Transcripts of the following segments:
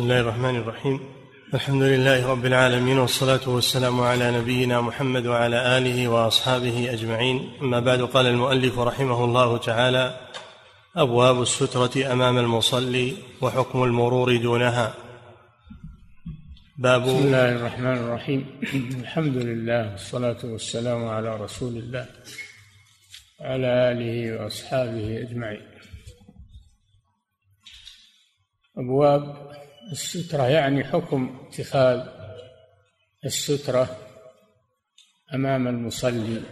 بسم الله الرحمن الرحيم الحمد لله رب العالمين والصلاة والسلام على نبينا محمد وعلى آله وأصحابه أجمعين أما بعد قال المؤلف رحمه الله تعالى أبواب السترة أمام المصلي وحكم المرور دونها باب بسم الله الرحمن الرحيم الحمد لله والصلاة والسلام على رسول الله وعلى آله وأصحابه أجمعين أبواب السترة يعني حكم اتخاذ السترة أمام المصلي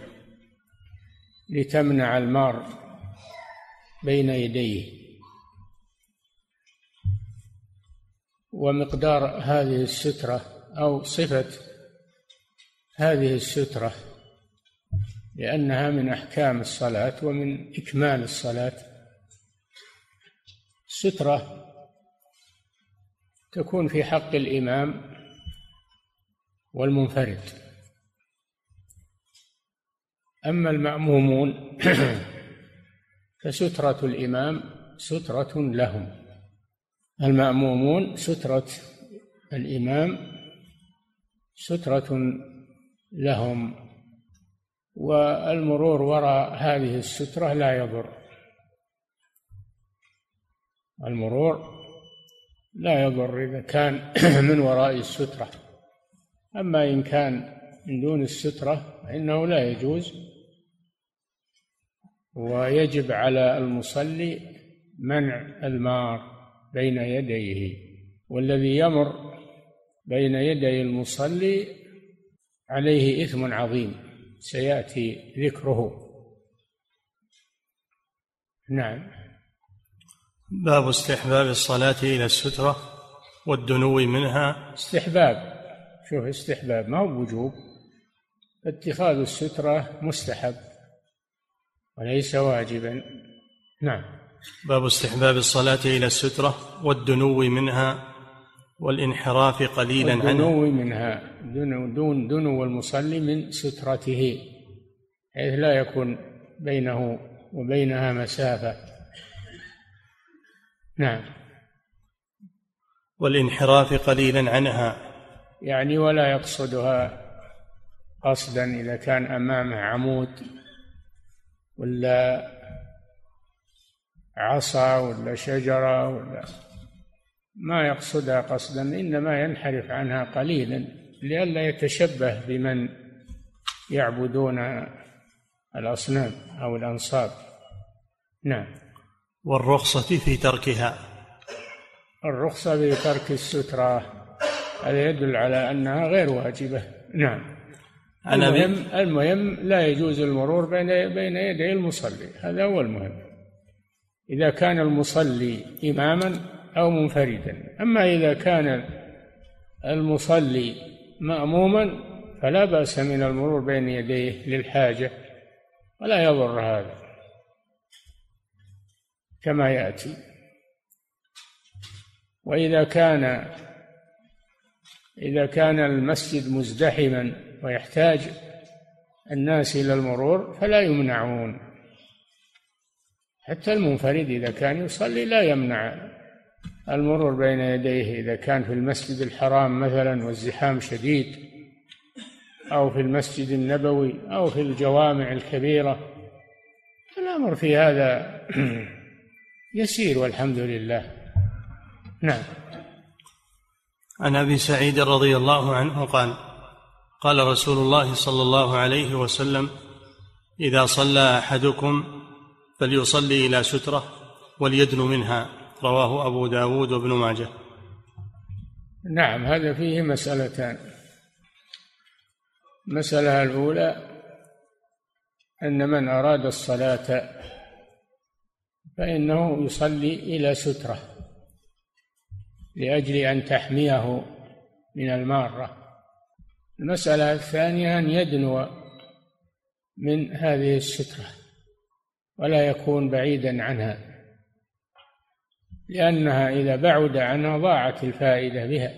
لتمنع المار بين يديه. ومقدار هذه السترة أو صفة هذه السترة لأنها من أحكام الصلاة ومن إكمال الصلاة. السترة تكون في حق الإمام والمنفرد. أما المأمومون فسترة الإمام سترة لهم. المأمومون سترة الإمام سترة لهم والمرور وراء هذه السترة لا يضر. المرور لا يضر إذا كان من وراء السترة. أما إن كان من دون السترة فإنه لا يجوز. ويجب على المصلي منع المار بين يديه. والذي يمر بين يدي المصلي عليه إثم عظيم. سيأتي ذكره. نعم. باب استحباب الصلاة إلى السترة والدنو منها. استحباب. شوف استحباب ما هو وجوب اتخاذ السترة مستحب وليس واجبا. نعم. باب استحباب الصلاة إلى السترة والدنو منها والانحراف قليلا عنها الدنو منها. دنو دون دنو المصلي من سترته حيث لا يكون بينه وبينها مسافة. نعم. والانحراف قليلا عنها. يعني ولا يقصدها قصدا إذا كان أمامه عمود ولا عصا ولا شجرة ولا ما يقصدها قصدا إنما ينحرف عنها قليلا لئلا يتشبه بمن يعبدون الأصنام أو الأنصاب. نعم. والرخصة في تركها. الرخصة في ترك السترة هذا يدل على أنها غير واجبة. نعم. المهم المهم لا يجوز المرور بين بين يدي المصلي. هذا هو المهم. إذا كان المصلي إماما أو منفردا. أما إذا كان المصلي مأموما فلا بأس من المرور بين يديه للحاجة ولا يضر هذا. كما يأتي. وإذا كان إذا كان المسجد مزدحما ويحتاج الناس إلى المرور فلا يمنعون. حتى المنفرد إذا كان يصلي لا يمنع المرور بين يديه. إذا كان في المسجد الحرام مثلا والزحام شديد أو في المسجد النبوي أو في الجوامع الكبيرة الامر في هذا يسير والحمد لله. نعم. عن أبي سعيد رضي الله عنه قال قال رسول الله صلى الله عليه وسلم إذا صلى أحدكم فليصلي إلى سترة وليدن منها. رواه أبو داود وابن ماجه. نعم هذا فيه مسألتان. المسألة الأولى أن من أراد الصلاة فإنه يصلي إلى سترة لأجل أن تحميه من المارة. المسألة الثانية أن يدنو من هذه السترة ولا يكون بعيدا عنها لأنها إذا بعد عنها ضاعت الفائدة بها.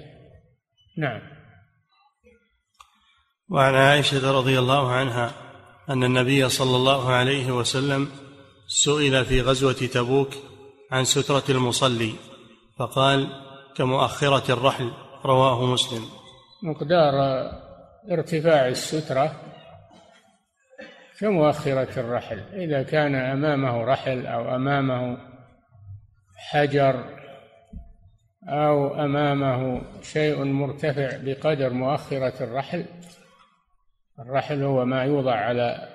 نعم. وعن عائشة رضي الله عنها أن النبي صلى الله عليه وسلم سئل في غزوة تبوك عن سترة المصلي فقال كمؤخرة الرحل رواه مسلم. مقدار ارتفاع السترة كمؤخرة الرحل. إذا كان أمامه رحل أو أمامه حجر أو أمامه شيء مرتفع بقدر مؤخرة الرحل الرحل هو ما يوضع على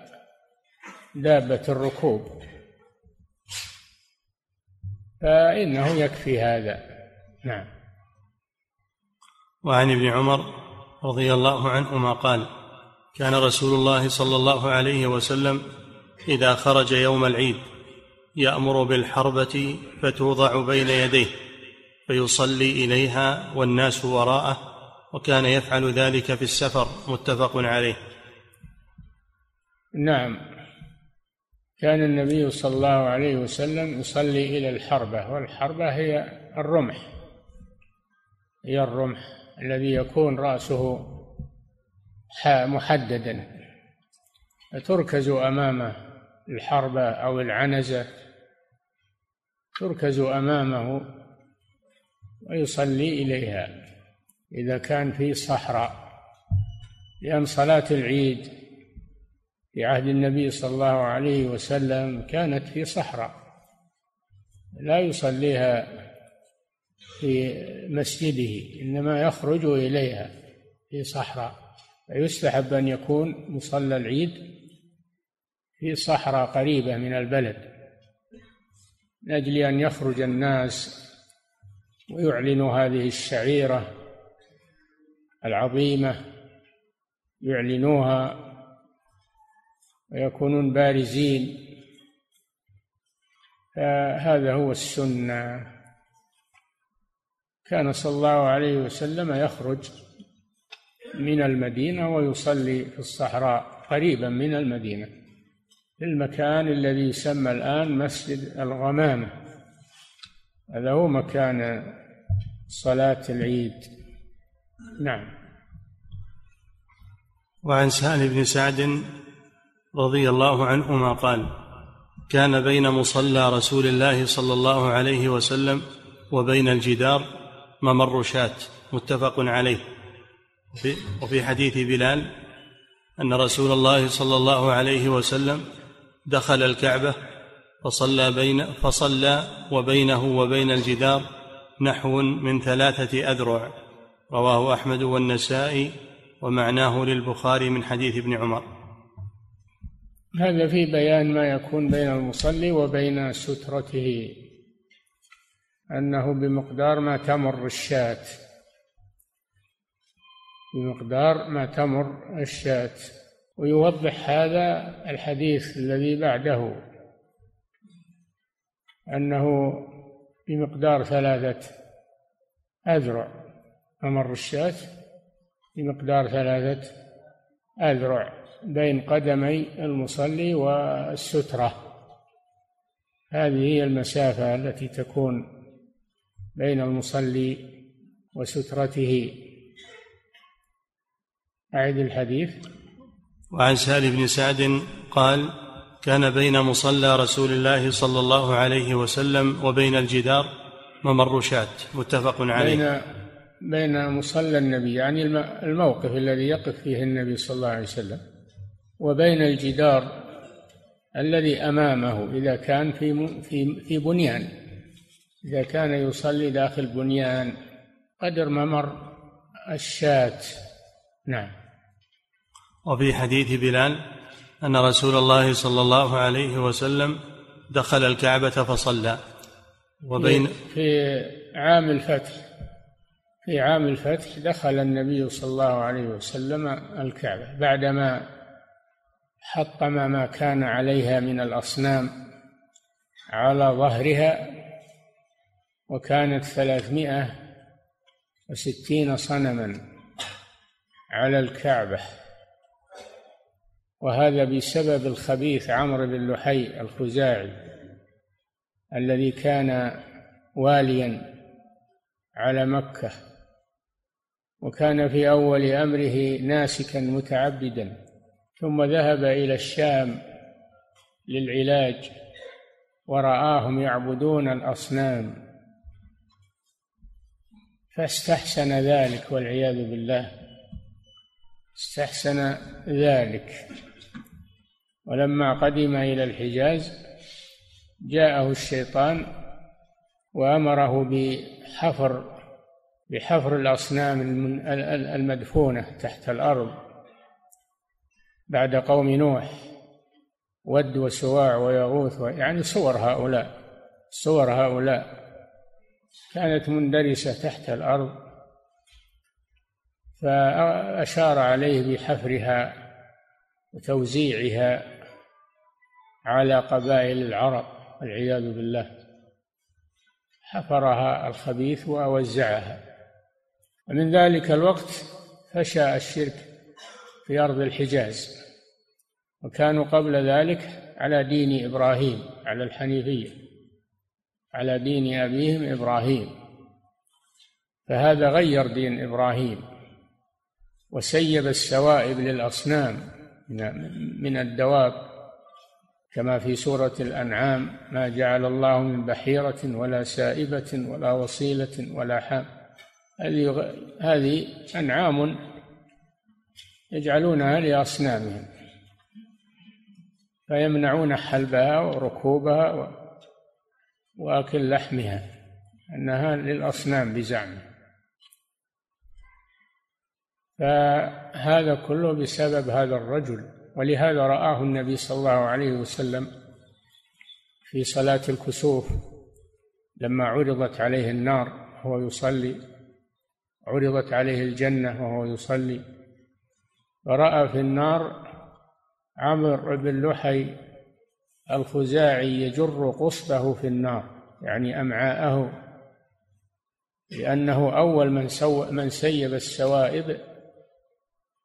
دابة الركوب. فإنه يكفي هذا. نعم. وعن ابن عمر رضي الله عنهما قال كان رسول الله صلى الله عليه وسلم إذا خرج يوم العيد يأمر بالحربة فتوضع بين يديه فيصلي إليها والناس وراءه وكان يفعل ذلك في السفر متفق عليه. نعم. كان النبي صلى الله عليه وسلم يصلي إلى الحربة والحربة هي الرمح هي الرمح الذي يكون رأسه محددا. تركز أمامه الحربة أو العنزة تركز أمامه ويصلي إليها. إذا كان في صحراء لأن صلاة العيد في عهد النبي صلى الله عليه وسلم كانت في صحراء. لا يصليها في مسجده إنما يخرج إليها في صحراء. فيستحب أن يكون مصلى العيد في صحراء قريبة من البلد من أجل أن يخرج الناس ويعلنوا هذه الشعيرة العظيمة يعلنوها ويكونون بارزين. فهذا هو السنة. كان صلى الله عليه وسلم يخرج من المدينة ويصلي في الصحراء قريبا من المدينة في المكان الذي يسمى الآن مسجد الغمامة. هذا هو مكان صلاة العيد. نعم. وعن سهل بن سعد رضي الله عنهما قال كان بين مصلى رسول الله صلى الله عليه وسلم وبين الجدار ممر شاة متفق عليه. وفي حديث بلال أن رسول الله صلى الله عليه وسلم دخل الكعبة فصلى بين فصلى وبينه وبين الجدار نحو من ثلاثة أذرع. رواه أحمد والنسائي ومعناه للبخاري من حديث ابن عمر. هذا في بيان ما يكون بين المصلي وبين سترته أنه بمقدار ما تمر الشاة. بمقدار ما تمر الشاة. ويوضح هذا الحديث الذي بعده أنه بمقدار ثلاثة أذرع أمر الشاة بمقدار ثلاثة أذرع. بين قدمي المصلي والسترة. هذه هي المسافة التي تكون بين المصلي وسترته. أعد الحديث. وعن سهل بن سعد قال كان بين مصلى رسول الله صلى الله عليه وسلم وبين الجدار ممر شاة متفق عليه. بين بين مصلى النبي يعني الموقف الذي يقف فيه النبي صلى الله عليه وسلم. وبين الجدار الذي أمامه إذا كان في في في بنيان. إذا كان يصلي داخل بنيان قدر ممر الشاة. نعم. وفي حديث بلال أن رسول الله صلى الله عليه وسلم دخل الكعبة فصلى. وبين في عام الفتح في عام الفتح دخل النبي صلى الله عليه وسلم الكعبة بعدما حطم ما كان عليها من الأصنام على ظهرها وكانت ثلاثمائة وستين صنما على الكعبة. وهذا بسبب الخبيث عمرو بن لحي الخزاعي الذي كان واليا على مكة وكان في أول أمره ناسكا متعبدا. ثم ذهب إلى الشام للعلاج ورآهم يعبدون الأصنام. فاستحسن ذلك والعياذ بالله. استحسن ذلك. ولما قدم إلى الحجاز جاءه الشيطان وأمره بحفر بحفر الأصنام المدفونة تحت الأرض. بعد قوم نوح ود وسواع ويغوث يعني صور هؤلاء صور هؤلاء. كانت مندرسة تحت الأرض فأشار عليه بحفرها وتوزيعها على قبائل العرب والعياذ بالله. حفرها الخبيث ووزعها ومن ذلك الوقت فشى الشرك في أرض الحجاز. وكانوا قبل ذلك على دين إبراهيم على الحنيفية على دين أبيهم إبراهيم. فهذا غير دين إبراهيم وسيب السوائب للأصنام من الدواب كما في سورة الأنعام ما جعل الله من بحيرة ولا سائبة ولا وصيلة ولا حام هذه أنعام يجعلونها لأصنامهم فيمنعون حلبها وركوبها وأكل لحمها أنها للأصنام بزعمه فهذا كله بسبب هذا الرجل ولهذا رآه النبي صلى الله عليه وسلم في صلاة الكسوف لما عرضت عليه النار وهو يصلي عرضت عليه الجنة وهو يصلي. فرأى في النار عمرو بن لحي الخزاعي يجر قصبه في النار يعني أمعاءه لأنه أول من سو من سيب السوائب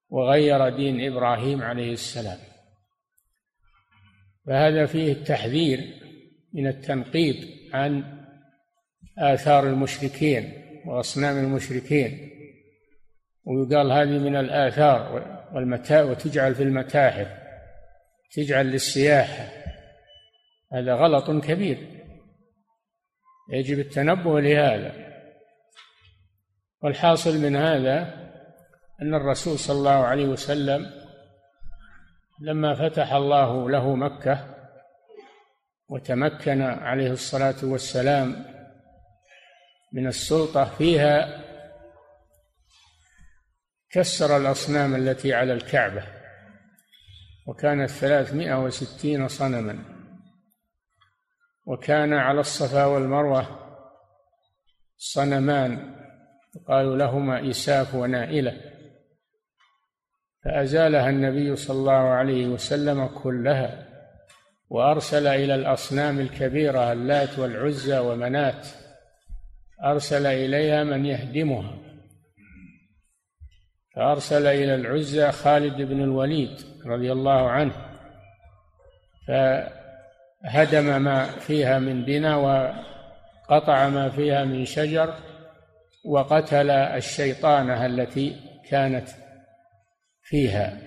وغير دين إبراهيم عليه السلام. فهذا فيه التحذير من التنقيب عن آثار المشركين وأصنام المشركين ويقال هذه من الآثار والمتاع وتجعل في المتاحف تجعل للسياحة هذا غلط كبير. يجب التنبه لهذا. والحاصل من هذا أن الرسول صلى الله عليه وسلم لما فتح الله له مكة وتمكن عليه الصلاة والسلام من السلطة فيها كسر الأصنام التي على الكعبة وكانت ثلاثمائة وستين صنما. وكان على الصفا والمروة صنمان يقال لهما إساف ونائلة. فأزالها النبي صلى الله عليه وسلم كلها وأرسل إلى الأصنام الكبيرة اللات والعزى ومنات. أرسل إليها من يهدمها. فأرسل إلى العزى خالد بن الوليد رضي الله عنه فهدم ما فيها من بنا وقطع ما فيها من شجر وقتل الشيطانة التي كانت فيها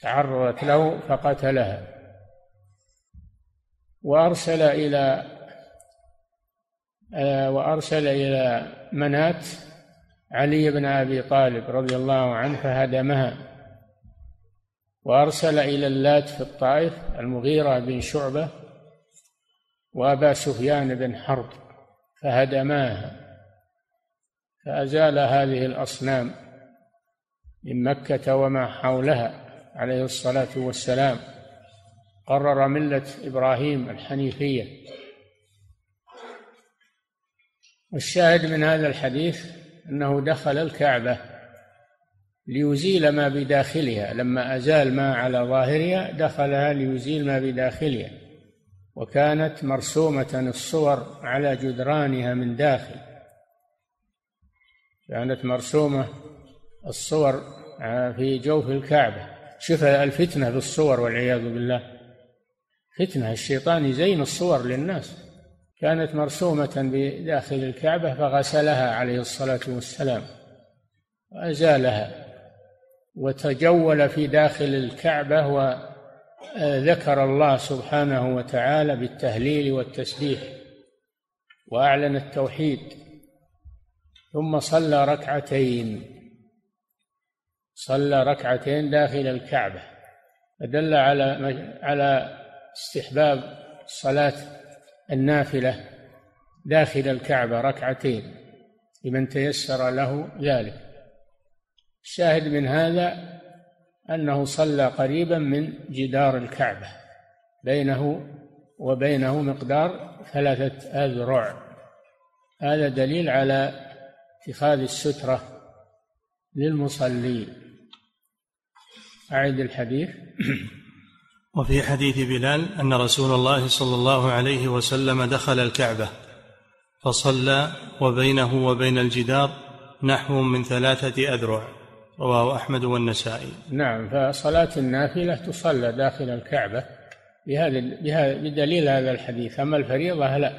تعرضت له فقتلها. وأرسل إلى آه، وأرسل إلى منات علي بن أبي طالب رضي الله عنه فهدمها وأرسل إلى اللات في الطائف المغيرة بن شعبة وأبا سفيان بن حرب فهدماها فأزال هذه الأصنام من مكة وما حولها عليه الصلاة والسلام. قرر ملة إبراهيم الحنيفية. والشاهد من هذا الحديث أنه دخل الكعبة ليزيل ما بداخلها لما أزال ما على ظاهرها دخلها ليزيل ما بداخلها وكانت مرسومة الصور على جدرانها من داخل. كانت مرسومة الصور في جوف الكعبة. شوف الفتنة بالصور والعياذ بالله. فتنة الشيطان يزين الصور للناس. كانت مرسومة بداخل الكعبة فغسلها عليه الصلاة والسلام وأزالها وتجول في داخل الكعبة وذكر الله سبحانه وتعالى بالتهليل والتسبيح وأعلن التوحيد. ثم صلى ركعتين صلى ركعتين داخل الكعبة فدل على على استحباب صلاة النافلة داخل الكعبة ركعتين لمن تيسر له ذلك. الشاهد من هذا أنه صلى قريبا من جدار الكعبة بينه وبينه مقدار ثلاثة أذرع. هذا دليل على اتخاذ السترة للمصلي أعد الحديث. وفي حديث بلال أن رسول الله صلى الله عليه وسلم دخل الكعبة فصلى وبينه وبين الجدار نحو من ثلاثة أذرع رواه أحمد والنسائي. نعم فصلاة النافلة تصلى داخل الكعبة. بهذا بدليل هذا الحديث أما الفريضة لا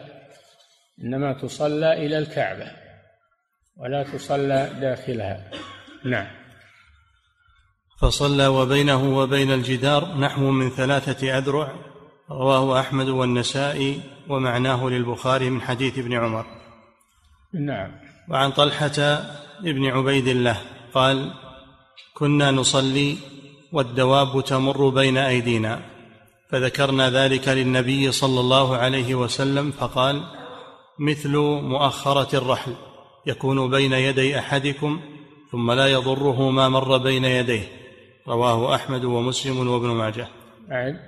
إنما تصلى إلى الكعبة ولا تصلى داخلها. نعم. فصلى وبينه وبين الجدار نحو من ثلاثة أذرع رواه أحمد والنسائي ومعناه للبخاري من حديث ابن عمر. نعم. وعن طلحة ابن عبيد الله قال كنا نصلي والدواب تمر بين أيدينا. فذكرنا ذلك للنبي صلى الله عليه وسلم فقال مثل مؤخرة الرحل يكون بين يدي أحدكم ثم لا يضره ما مر بين يديه. رواه أحمد ومسلم وابن ماجه. أعد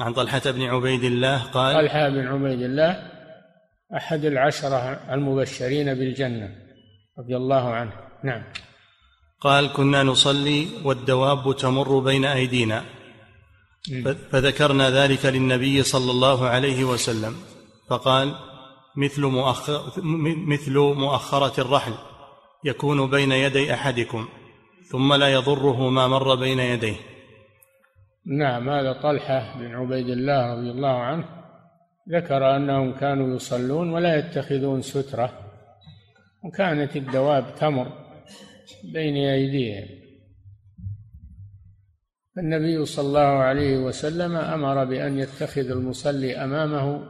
عن طلحة بن عبيد الله قال طلحة بن عبيد الله أحد العشرة المبشرين بالجنة رضي الله عنه. نعم. قال كنا نصلي والدواب تمر بين أيدينا. فذكرنا ذلك للنبي صلى الله عليه وسلم. فقال مثل مؤخر مثل مؤخرة الرحل يكون بين يدي أحدكم. ثم لا يضره ما مر بين يديه. نعم هذا طلحة بن عبيد الله رضي الله عنه ذكر أنهم كانوا يصلون ولا يتخذون سترة وكانت الدواب تمر بين أيديهم. النبي صلى الله عليه وسلم أمر بأن يتخذ المصلي أمامه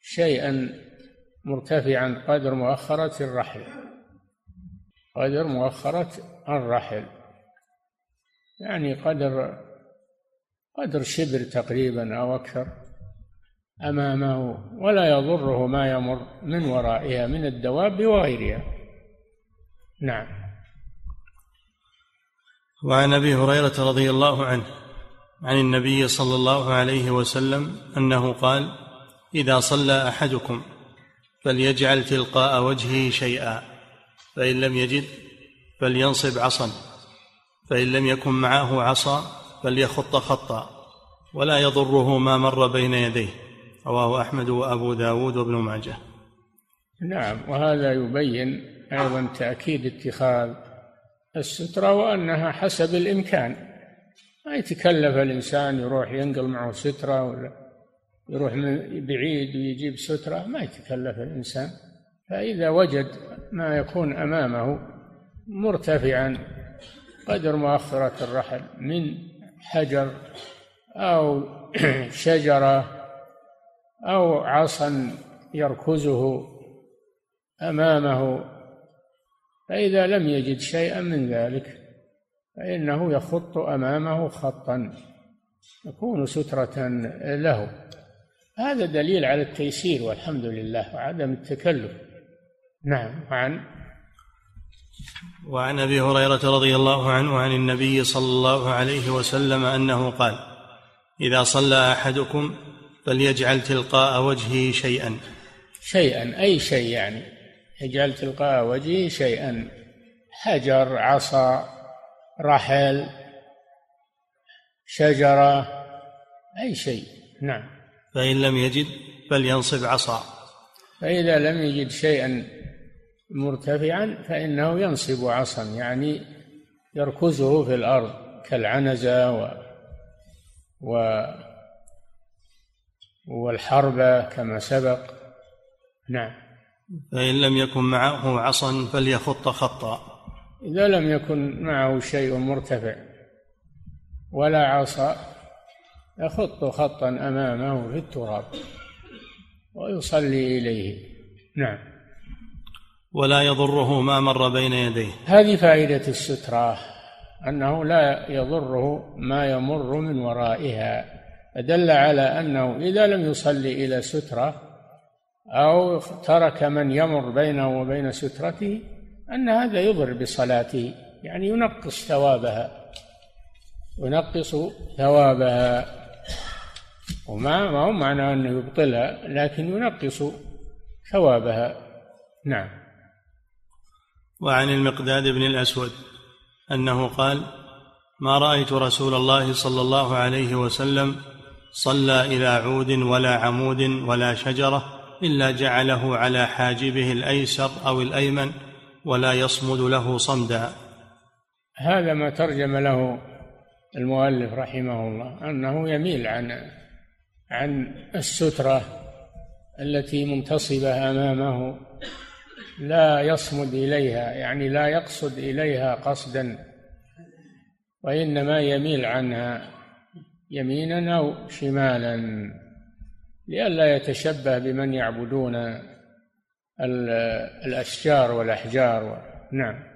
شيئا مرتفعا قدر مؤخرة الرحل. قدر مؤخرة الرحل. يعني قدر قدر شبر تقريبا أو أكثر أمامه ولا يضره ما يمر من ورائها من الدواب وغيرها نعم. وعن أبي هريرة رضي الله عنه عن النبي صلى الله عليه وسلم أنه قال إذا صلى أحدكم فليجعل تلقاء وجهه شيئا. فإن لم يجد فلينصب عصا فإن لم يكن معه عصا فليخط خطا ولا يضره ما مر بين يديه رواه أحمد وأبو داود وابن ماجه. نعم وهذا يبين أيضا تأكيد اتخاذ السترة وأنها حسب الإمكان. ما يتكلف الإنسان يروح ينقل معه سترة ولا يروح من بعيد ويجيب سترة ما يتكلف الإنسان. فإذا وجد ما يكون أمامه مرتفعا قدر مؤخرة الرحل من حجر أو شجرة أو عصا يركزه أمامه فإذا لم يجد شيئا من ذلك فإنه يخط أمامه خطا يكون سترة له. هذا دليل على التيسير والحمد لله وعدم التكلف. نعم وعن؟ وعن أبي هريرة رضي الله عنه عن النبي صلى الله عليه وسلم أنه قال إذا صلى أحدكم فليجعل تلقاء وجهه شيئا. شيئا أي شيء يعني؟ يجعل تلقاء وجهه شيئا. حجر عصا رحل شجرة أي شيء. نعم. فإن لم يجد فلينصب عصا. فإذا لم يجد شيئا مرتفعا فإنه ينصب عصا يعني يركزه في الأرض كالعنزة و, و والحربة كما سبق. نعم. فإن لم يكن معه عصا فليخط خطا. إذا لم يكن معه شيء مرتفع ولا عصا يخط خطا أمامه في التراب ويصلي إليه. نعم. ولا يضره ما مر بين يديه. هذه فائدة السترة أنه لا يضره ما يمر من ورائها فدل على أنه إذا لم يصلي إلى سترة أو ترك من يمر بينه وبين سترته أن هذا يضر بصلاته يعني ينقص ثوابها ينقص ثوابها. وما ما هو معنى أنه يبطلها لكن ينقص ثوابها. نعم. وعن المقداد بن الأسود أنه قال ما رأيت رسول الله صلى الله عليه وسلم صلى إلى عود ولا عمود ولا شجرة إلا جعله على حاجبه الأيسر أو الأيمن ولا يصمد له صمدا. هذا ما ترجم له المؤلف رحمه الله أنه يميل عن عن السترة التي منتصبة أمامه لا يصمد إليها يعني لا يقصد إليها قصدا وإنما يميل عنها يمينا أو شمالا لئلا يتشبه بمن يعبدون الأشجار والأحجار نعم.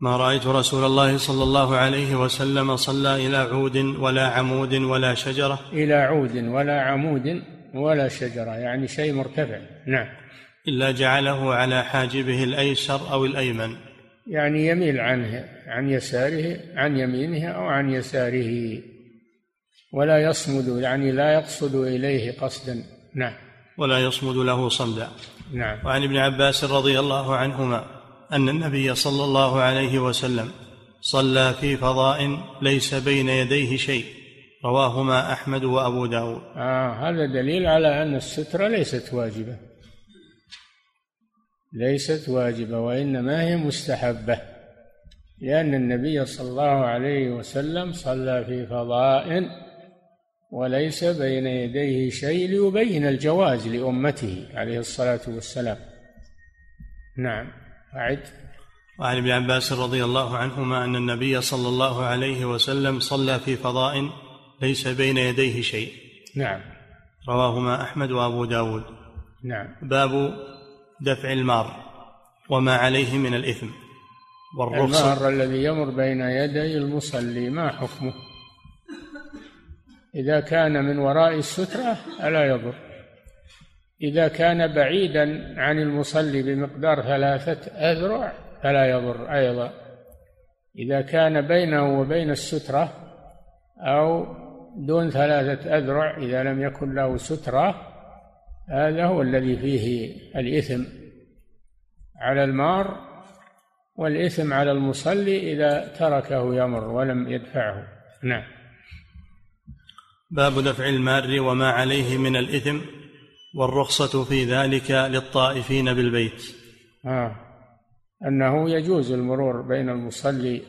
ما رأيت رسول الله صلى الله عليه وسلم صلى إلى عود ولا عمود ولا شجرة؟ إلى عود ولا عمود ولا شجرة يعني شيء مرتفع. نعم. إلا جعله على حاجبه الأيسر أو الأيمن. يعني يميل عنه عن يساره عن يمينه أو عن يساره. ولا يصمد يعني لا يقصد إليه قصدا. نعم. ولا يصمد له صمدا. نعم. وعن ابن عباس رضي الله عنهما أن النبي صلى الله عليه وسلم صلى في فضاء ليس بين يديه شيء. رواهما أحمد وأبو داود. آه هذا دليل على أن الستره ليست واجبة. ليست واجبة وإنما هي مستحبة لأن النبي صلى الله عليه وسلم صلى في فضاء وليس بين يديه شيء ليبين الجواز لأمته عليه الصلاة والسلام. نعم. أعد. وعن ابن عباس رضي الله عنهما أن النبي صلى الله عليه وسلم صلى في فضاء ليس بين يديه شيء. نعم. رواهما أحمد وأبو داود. نعم. باب دفع المار وما عليه من الإثم. والرخصة المار الذي يمر بين يدي المصلي ما حكمه؟ إذا كان من وراء السترة ألا يضر. إذا كان بعيدا عن المصلي بمقدار ثلاثة أذرع فلا يضر أيضا. إذا كان بينه وبين السترة أو دون ثلاثة أذرع إذا لم يكن له سترة هذا هو الذي فيه الإثم على المار والإثم على المصلي إذا تركه يمر ولم يدفعه. نعم. باب دفع المار وما عليه من الإثم والرخصة في ذلك للطائفين بالبيت. آه. أنه يجوز المرور بين المصلي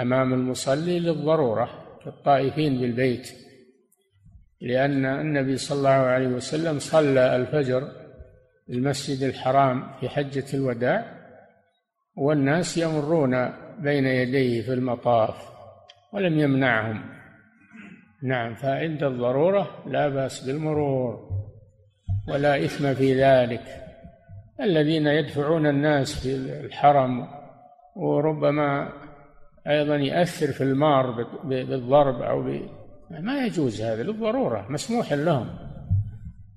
أمام المصلي للضرورة. للطائفين بالبيت لأن النبي صلى الله عليه وسلم صلى الفجر المسجد الحرام في حجة الوداع والناس يمرون بين يديه في المطاف ولم يمنعهم. نعم فعند الضرورة لا بأس بالمرور ولا إثم في ذلك. الذين يدفعون الناس في الحرم وربما أيضا يأثر في المار بالضرب أو ب... ما يجوز هذا للضرورة مسموح لهم.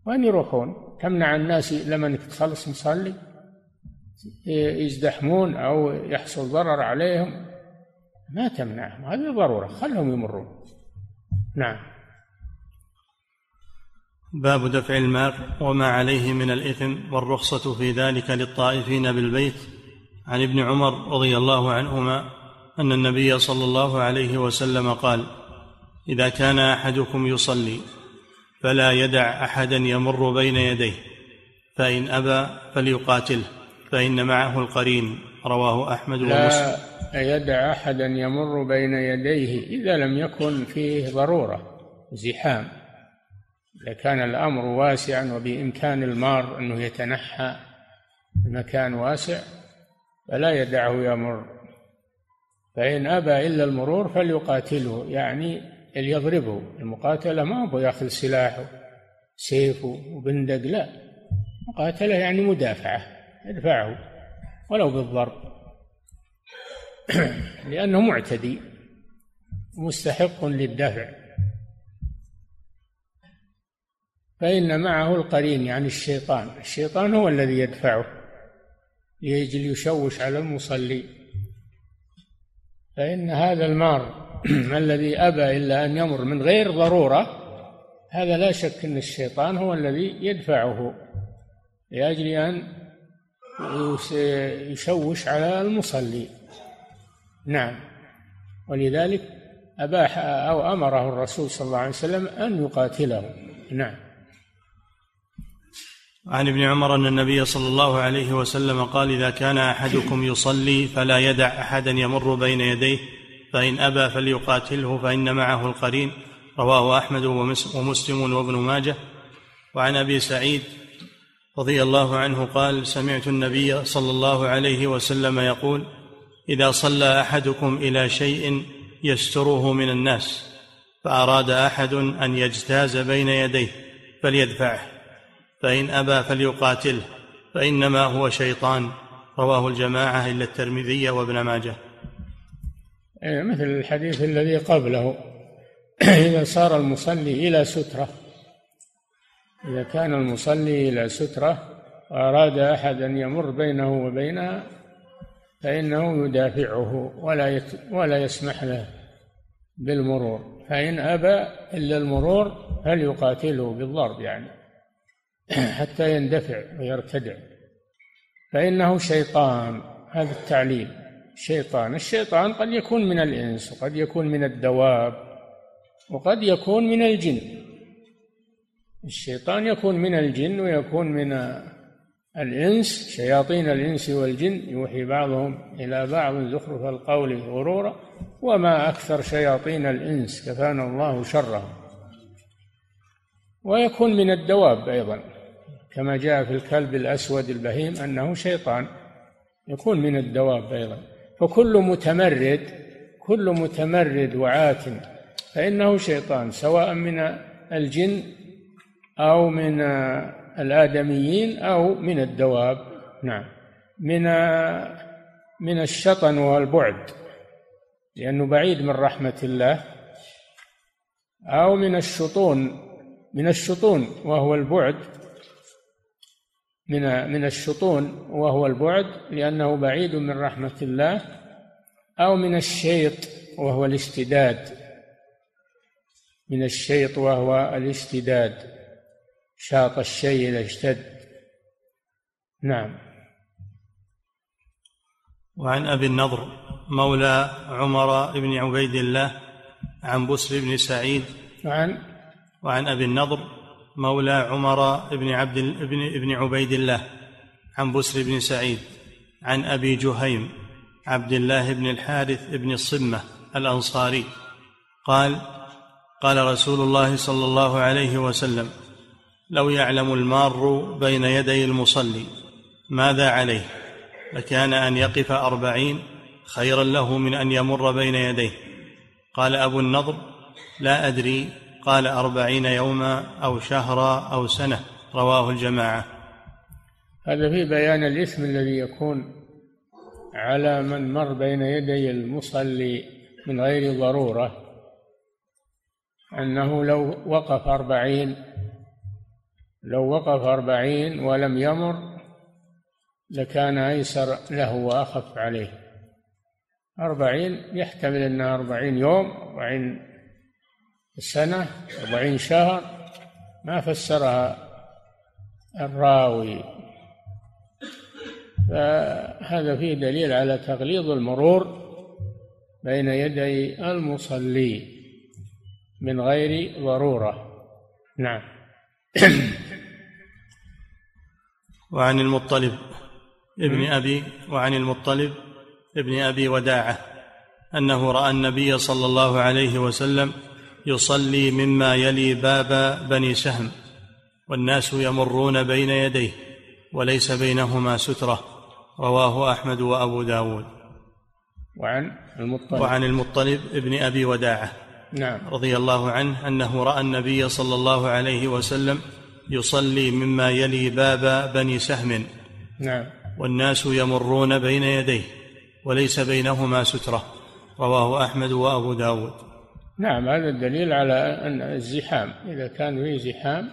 وين يروحون؟ تمنع الناس لما تخلص مصلي؟ يزدحمون أو يحصل ضرر عليهم؟ ما تمنعهم هذه ضرورة خلهم يمرون. نعم. باب دفع المال وما عليه من الإثم والرخصة في ذلك للطائفين بالبيت. عن ابن عمر رضي الله عنهما أن النبي صلى الله عليه وسلم قال إذا كان أحدكم يصلي فلا يدع أحدا يمر بين يديه فإن أبى فليقاتله فإن معه القرين. رواه أحمد ومسلم. لا يدع أحدا يمر بين يديه إذا لم يكن فيه ضرورة زحام. إذا كان الأمر واسعا وبإمكان المار أنه يتنحى مكان واسع فلا يدعه يمر. فإن أبى إلا المرور فليقاتله يعني ليضربه. المقاتلة ما هو يأخذ سلاحه سيفه وبندق لا. مقاتلة يعني مدافعة يدفعه ولو بالضرب. لأنه معتدي مستحق للدفع. فإن معه القرين يعني الشيطان. الشيطان هو الذي يدفعه ليجل يشوش على المصلي. فإن هذا المار الذي أبى إلا أن يمر من غير ضرورة هذا لا شك أن الشيطان هو الذي يدفعه لأجل أن يشوش على المصلي. نعم. ولذلك أباح أو أمره الرسول صلى الله عليه وسلم أن يقاتله. نعم. عن ابن عمر أن النبي صلى الله عليه وسلم قال إذا كان أحدكم يصلي فلا يدع أحدا يمر بين يديه فإن أبى فليقاتله فإن معه القرين. رواه أحمد ومسلم وابن ماجه. وعن أبي سعيد رضي الله عنه قال سمعت النبي صلى الله عليه وسلم يقول إذا صلى أحدكم إلى شيء يستره من الناس فأراد أحد أن يجتاز بين يديه فليدفعه. فإن أبى فليقاتله فإنما هو شيطان. رواه الجماعة إلا الترمذي وابن ماجه. مثل الحديث الذي قبله. إذا صار المصلي إلى سترة إذا كان المصلي إلى سترة وأراد أحد أن يمر بينه وبينها فإنه يدافعه ولا ولا يسمح له بالمرور. فإن أبى إلا المرور فليقاتله بالضرب يعني. حتى يندفع ويرتدع. فإنه شيطان هذا التعليل. شيطان الشيطان قد يكون من الإنس وقد يكون من الدواب وقد يكون من الجن. الشيطان يكون من الجن ويكون من الإنس شياطين الإنس والجن يوحي بعضهم إلى بعض زخرف القول غرورا وما أكثر شياطين الإنس كفانا الله شرهم. ويكون من الدواب أيضا. كما جاء في الكلب الأسود البهيم أنه شيطان يكون من الدواب أيضا. فكل متمرد كل متمرد وعات فإنه شيطان سواء من الجن أو من الآدميين أو من الدواب. نعم. من من الشطن والبعد لأنه بعيد من رحمة الله. أو من الشطون من الشطون وهو البعد من من الشطون وهو البعد لأنه بعيد من رحمة الله أو من الشيط وهو الاشتداد. من الشيط وهو الاشتداد. شاط الشيء إذا اشتد. نعم. وعن أبي النضر مولى عمر بن عبيد الله عن بسر بن سعيد وعن وعن أبي النضر مولى عمر بن عبد بن ابن عبيد الله عن بسر بن سعيد عن أبي جهيم عبد الله بن الحارث بن الصمة الأنصاري. قال قال رسول الله صلى الله عليه وسلم لو يعلم المار بين يدي المصلي ماذا عليه؟ لكان أن يقف أربعين خيرا له من أن يمر بين يديه. قال أبو النضر لا أدري قال أربعين يوما أو شهرا أو سنة رواه الجماعة. هذا في بيان الاثم الذي يكون على من مر بين يدي المصلي من غير ضرورة. أنه لو وقف أربعين لو وقف أربعين ولم يمر لكان أيسر له وأخف عليه. أربعين يحتمل أنها أربعين يوم أربعين سنة أربعين شهر ما فسرها الراوي. فهذا فيه دليل على تغليظ المرور بين يدي المصلي من غير ضرورة. نعم. وعن المطلب ابن أبي وعن المطلب ابن أبي وداعة أنه رأى النبي صلى الله عليه وسلم يصلي مما يلي باب بني سهم والناس يمرون بين يديه وليس بينهما سترة. رواه أحمد وأبو داود. وعن المطلب. وعن المطلب ابن أبي وداعة. نعم. رضي الله عنه أنه رأى النبي صلى الله عليه وسلم يصلي مما يلي باب بني سهم. نعم. والناس يمرون بين يديه وليس بينهما سترة. رواه أحمد وأبو داود. نعم هذا الدليل على أن الزحام إذا كان فيه زحام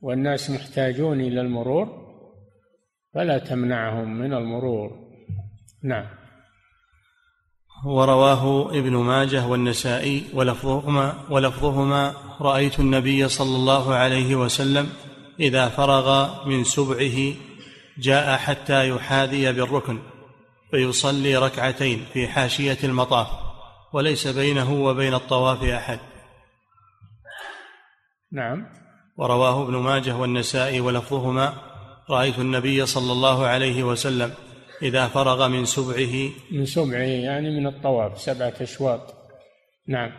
والناس محتاجون إلى المرور فلا تمنعهم من المرور. نعم. ورواه ابن ماجه والنسائي ولفظهما ولفظهما رأيت النبي صلى الله عليه وسلم إذا فرغ من سبعه جاء حتى يحاذي بالركن فيصلي ركعتين في حاشية المطاف. وليس بينه وبين الطواف أحد. نعم. ورواه ابن ماجه والنسائي ولفظهما رأيت النبي صلى الله عليه وسلم إذا فرغ من سبعه. من سبعه يعني من الطواف سبعة أشواط. نعم.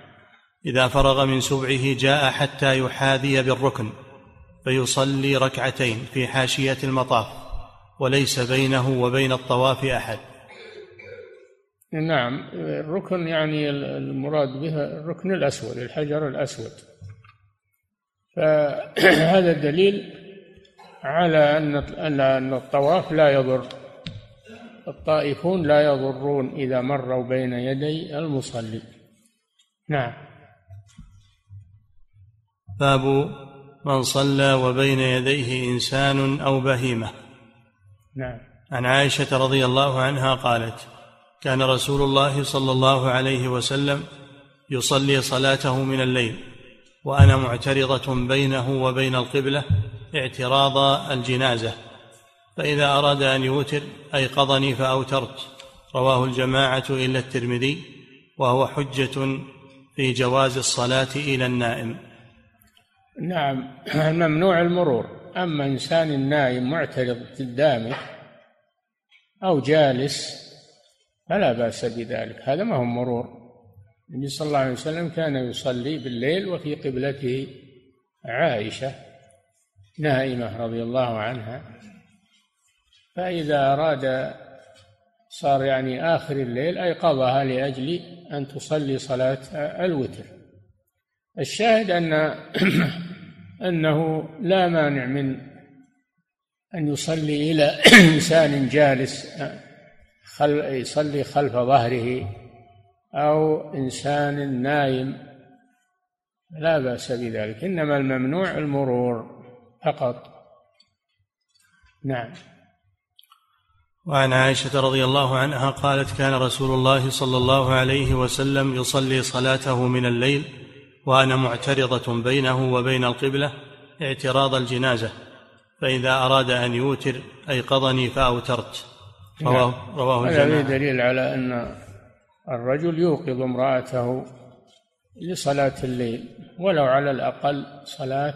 إذا فرغ من سبعه جاء حتى يحاذي بالركن فيصلي ركعتين في حاشية المطاف وليس بينه وبين الطواف أحد. نعم الركن يعني المراد به الركن الأسود الحجر الأسود. فهذا دليل على أن أن الطواف لا يضر. الطائفون لا يضرون إذا مروا بين يدي المصلي. نعم. باب من صلى وبين يديه إنسان أو بهيمة. نعم. عن عائشة رضي الله عنها قالت كان رسول الله صلى الله عليه وسلم يصلي صلاته من الليل وأنا معترضة بينه وبين القبلة اعتراض الجنازة فإذا أراد أن يوتر أيقظني فأوترت. رواه الجماعة إلا الترمذي وهو حجة في جواز الصلاة إلى النائم. نعم ممنوع المرور. أما إنسان نائم معترض قدامه أو جالس فلا بأس بذلك. هذا ما هو مرور. النبي صلى الله عليه وسلم كان يصلي بالليل وفي قبلته عائشة نائمة رضي الله عنها. فإذا أراد صار يعني آخر الليل أيقظها لأجل أن تصلي صلاة الوتر. الشاهد أن أنه لا مانع من أن يصلي إلى إنسان جالس خل يصلي خلف ظهره أو إنسان نايم. لا بأس بذلك إنما الممنوع المرور فقط. نعم. وعن عائشة رضي الله عنها قالت كان رسول الله صلى الله عليه وسلم يصلي صلاته من الليل وأنا معترضة بينه وبين القبلة اعتراض الجنازة فإذا أراد أن يوتر أيقظني فأوترت. رواه نعم. رواه هذا دليل على أن الرجل يوقظ امرأته لصلاة الليل ولو على الأقل صلاة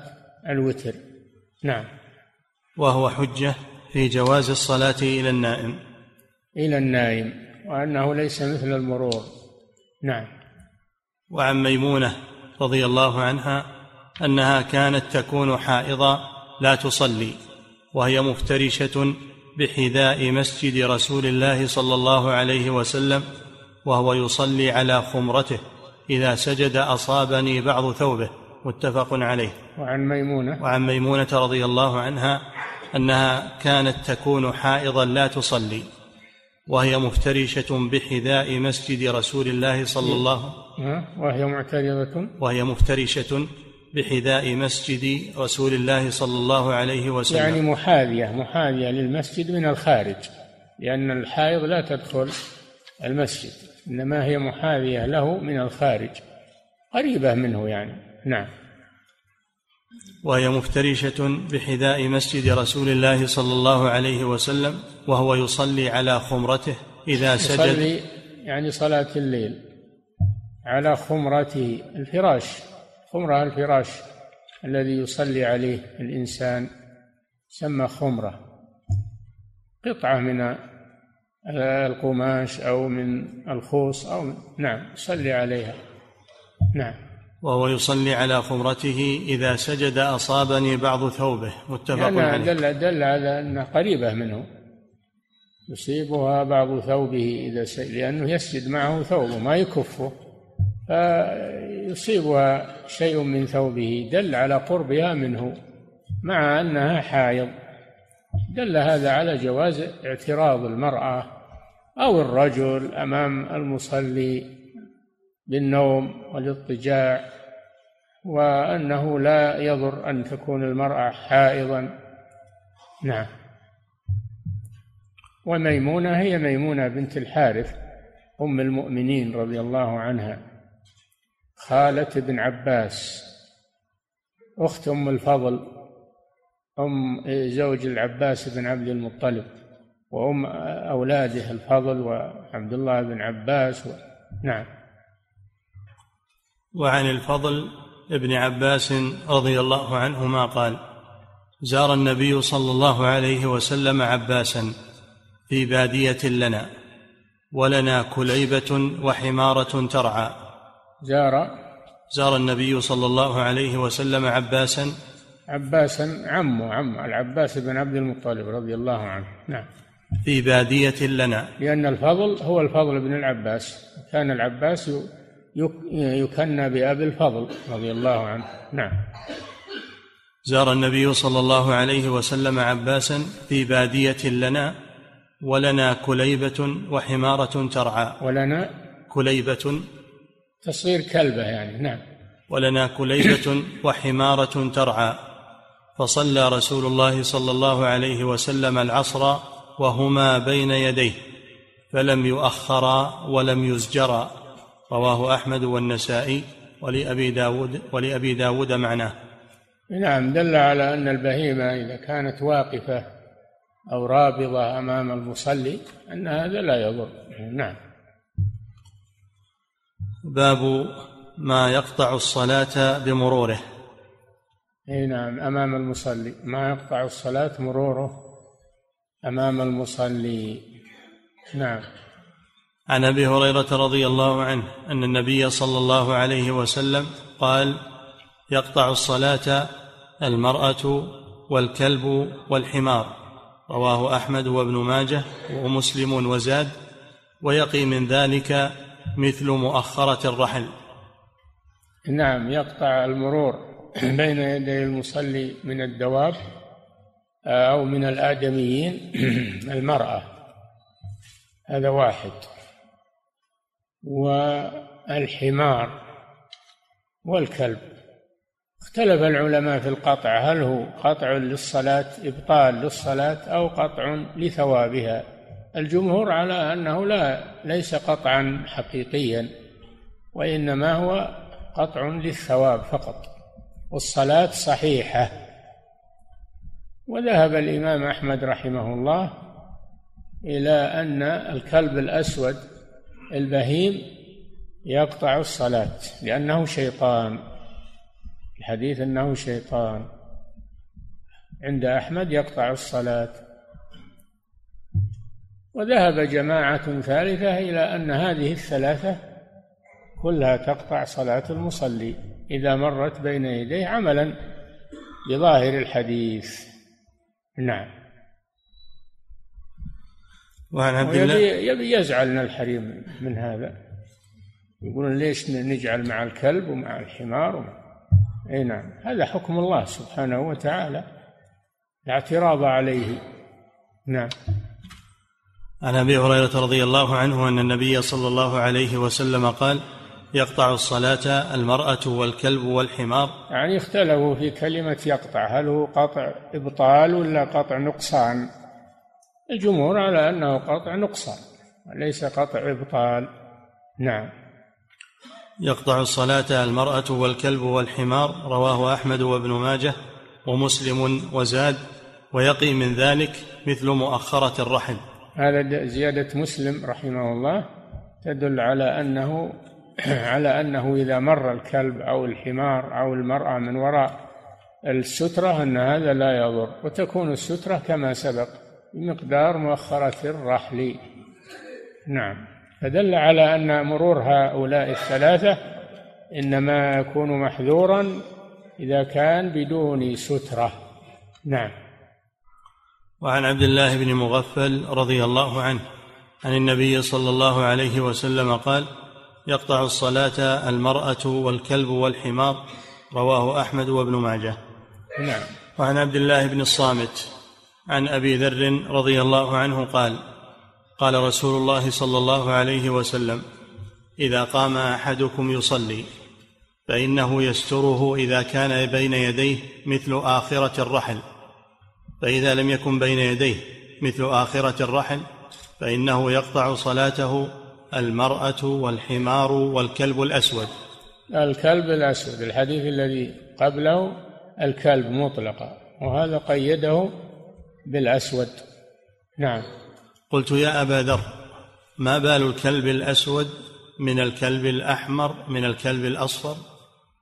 الوتر. نعم. وهو حجة في جواز الصلاة إلى النائم. إلى النائم وأنه ليس مثل المرور. نعم. وعن ميمونة رضي الله عنها أنها كانت تكون حائضا لا تصلي وهي مفترشة بحذاء مسجد رسول الله صلى الله عليه وسلم وهو يصلي على خمرته إذا سجد أصابني بعض ثوبه. متفق عليه. وعن ميمونة. وعن ميمونة رضي الله عنها أنها كانت تكون حائضا لا تصلي وهي مفترشة بحذاء مسجد رسول الله صلى الله وهي معترضة. وهي مفترشة بحذاء مسجد رسول الله صلى الله عليه وسلم. يعني محاذية محاذية للمسجد من الخارج لأن الحائض لا تدخل المسجد إنما هي محاذية له من الخارج. قريبة منه يعني. نعم. وهي مفترشة بحذاء مسجد رسول الله صلى الله عليه وسلم وهو يصلي على خمرته إذا سجد. يصلي يعني صلاة الليل على خمرته الفراش. خمرة الفراش الذي يصلي عليه الإنسان سمى خمرة. قطعة من القماش أو من الخوص أو نعم يصلي عليها. نعم. وهو يصلي على خمرته إذا سجد أصابني بعض ثوبه. متفق يعني عليه. دل, دل على أنها قريبة منه. يصيبها بعض ثوبه إذا سجد لأنه يسجد معه ثوبه ما يكفه. فيصيبها شيء من ثوبه دل على قربها منه مع أنها حائض. دل هذا على جواز اعتراض المرأة أو الرجل أمام المصلي بالنوم والاضطجاع وأنه لا يضر أن تكون المرأة حائضا. نعم. وميمونة هي ميمونة بنت الحارث أم المؤمنين رضي الله عنها. خالة ابن عباس أخت أم الفضل أم زوج العباس بن عبد المطلب وأم أولاده الفضل وعبد الله بن عباس و... نعم. وعن الفضل ابن عباس رضي الله عنهما قال زار النبي صلى الله عليه وسلم عباسا في بادية لنا ولنا كليبة وحمارة ترعى. زار زار النبي صلى الله عليه وسلم عباسا. عباسا عمه عم العباس بن عبد المطلب رضي الله عنه. نعم. في بادية لنا. لأن الفضل هو الفضل بن العباس. كان العباس يكنى بأبي الفضل رضي الله عنه. نعم. زار النبي صلى الله عليه وسلم عباسا في بادية لنا. ولنا كليبة وحمارة ترعى. ولنا كليبة تصير كلبة يعني نعم. ولنا كليبة وحمارة ترعى. فصلى رسول الله صلى الله عليه وسلم العصر وهما بين يديه فلم يؤخرا ولم يزجرا. رواه أحمد والنسائي ولأبي داود ولأبي داود معناه. نعم دل على أن البهيمة إذا كانت واقفة أو رابضة أمام المصلي أن هذا لا يضر. نعم. باب ما يقطع الصلاة بمروره. أي نعم أمام المصلي. ما يقطع الصلاة مروره؟ أمام المصلي. نعم. عن أبي هريرة رضي الله عنه أن النبي صلى الله عليه وسلم قال يقطع الصلاة المرأة والكلب والحمار. رواه أحمد وابن ماجه ومسلم وزاد ويقي من ذلك مثل مؤخرة الرحل. نعم يقطع المرور بين يدي المصلي من الدواب آه، أو من الآدميين المرأة. هذا واحد. والحمار والكلب. اختلف العلماء في القطع. هل هو قطع للصلاة إبطال للصلاة أو قطع لثوابها؟ الجمهور على أنه لا ليس قطعا حقيقيا وإنما هو قطع للثواب فقط والصلاة صحيحة. وذهب الإمام أحمد رحمه الله إلى أن الكلب الأسود البهيم يقطع الصلاة لأنه شيطان. الحديث أنه شيطان. عند أحمد يقطع الصلاة. وذهب جماعة ثالثة إلى أن هذه الثلاثة كلها تقطع صلاة المصلي إذا مرت بين يديه عملا بظاهر الحديث. نعم. وعن عبد الله يبي يزعلنا الحريم من هذا. يقولون ليش نجعل مع الكلب ومع الحمار ومع إي نعم. هذا حكم الله سبحانه وتعالى. لا اعتراض عليه. نعم. عن أبي هريرة رضي الله عنه أن النبي صلى الله عليه وسلم قال يقطع الصلاة المرأة والكلب والحمار. يعني اختلفوا في كلمة يقطع. هل هو قطع إبطال ولا قطع نقصان؟ الجمهور على أنه قطع نقصان وليس قطع إبطال. نعم. يقطع الصلاة المرأة والكلب والحمار رواه أحمد وابن ماجه ومسلم وزاد ويقي من ذلك مثل مؤخرة الرحل هذا زيادة مسلم رحمه الله تدل على أنه على أنه إذا مر الكلب أو الحمار أو المرأة من وراء السترة أن هذا لا يضر وتكون السترة كما سبق بمقدار مؤخرة الرحل. نعم. فدل على أن مرور هؤلاء الثلاثة إنما يكون محذورا إذا كان بدون سترة. نعم. وعن عبد الله بن مغفل رضي الله عنه عن النبي صلى الله عليه وسلم قال يقطع الصلاة المرأة والكلب والحمار. رواه أحمد وابن ماجه. نعم. وعن عبد الله بن الصامت عن أبي ذر رضي الله عنه قال قال رسول الله صلى الله عليه وسلم إذا قام أحدكم يصلي فإنه يستره إذا كان بين يديه مثل آخرة الرحل. فإذا لم يكن بين يديه مثل آخرة الرحل فإنه يقطع صلاته المرأة والحمار والكلب الأسود. الكلب الأسود الحديث الذي قبله الكلب مطلقا وهذا قيده بالأسود. نعم. قلت يا أبا ذر ما بال الكلب الأسود من الكلب الأحمر من الكلب الأصفر؟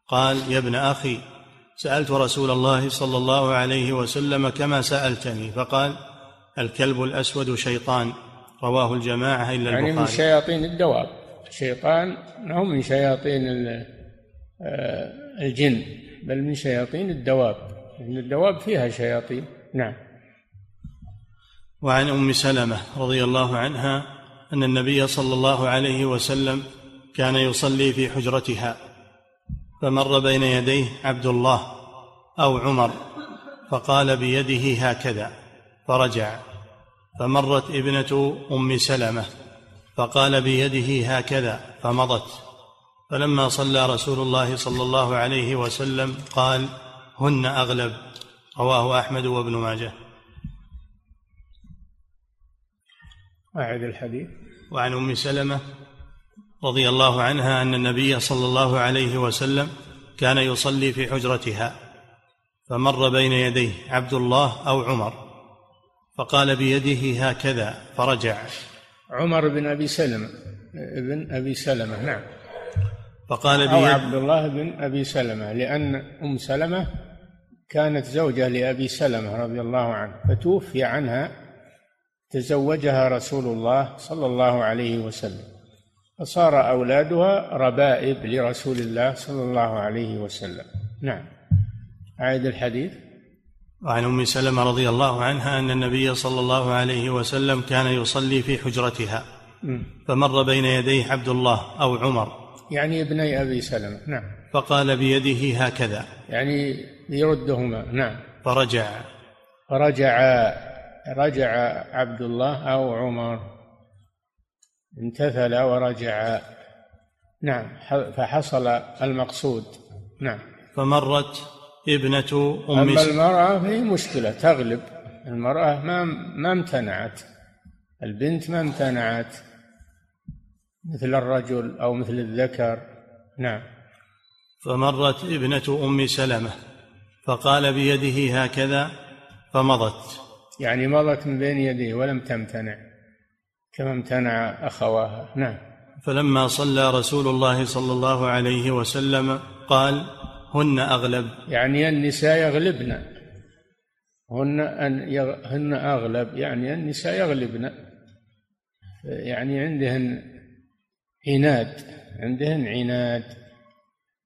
قال يا ابن أخي سألت رسول الله صلى الله عليه وسلم كما سألتني فقال الكلب الأسود شيطان رواه الجماعة إلا يعني البخاري. من شياطين الدواب. الشيطان هو من شياطين آه، الجن بل من شياطين الدواب. لأن الدواب فيها شياطين. نعم. وعن أم سلمة رضي الله عنها أن النبي صلى الله عليه وسلم كان يصلي في حجرتها. فمر بين يديه عبد الله أو عمر فقال بيده هكذا فرجع. فمرت ابنة أم سلمة فقال بيده هكذا فمضت. فلما صلى رسول الله صلى الله عليه وسلم قال هن أغلب رواه أحمد وابن ماجه. أعد الحديث. وعن أم سلمة رضي الله عنها أن النبي صلى الله عليه وسلم كان يصلي في حجرتها فمر بين يديه عبد الله أو عمر فقال بيده هكذا فرجع. عمر بن أبي سلمة ابن أبي سلمة نعم. فقال أو عبد الله بن أبي سلمة لأن أم سلمة كانت زوجة لأبي سلمة رضي الله عنه فتوفي عنها تزوجها رسول الله صلى الله عليه وسلم. فصار أولادها ربائب لرسول الله صلى الله عليه وسلم. نعم. أعيد الحديث. وعن أم سلمة رضي الله عنها أن النبي صلى الله عليه وسلم كان يصلي في حجرتها. فمر بين يديه عبد الله أو عمر. يعني ابني أبي سلمة. نعم. فقال بيده هكذا. يعني يردهما. نعم. فرجع. فرجع رجع عبد الله أو عمر امتثل ورجع. نعم. فحصل المقصود. نعم. فمرت ابنة أم أما المرأة في مشكلة تغلب. المرأة ما ما امتنعت. البنت ما امتنعت. مثل الرجل أو مثل الذكر. نعم. فمرت ابنة أم سلمة فقال بيده هكذا فمضت. يعني مضت من بين يديه ولم تمتنع. كما امتنع أخواها. نعم. فلما صلى رسول الله صلى الله عليه وسلم قال هن أغلب. يعني النساء يغلبن. هن أن يغ... هن أغلب يعني النساء يغلبن. يعني عندهن عناد عندهن عناد.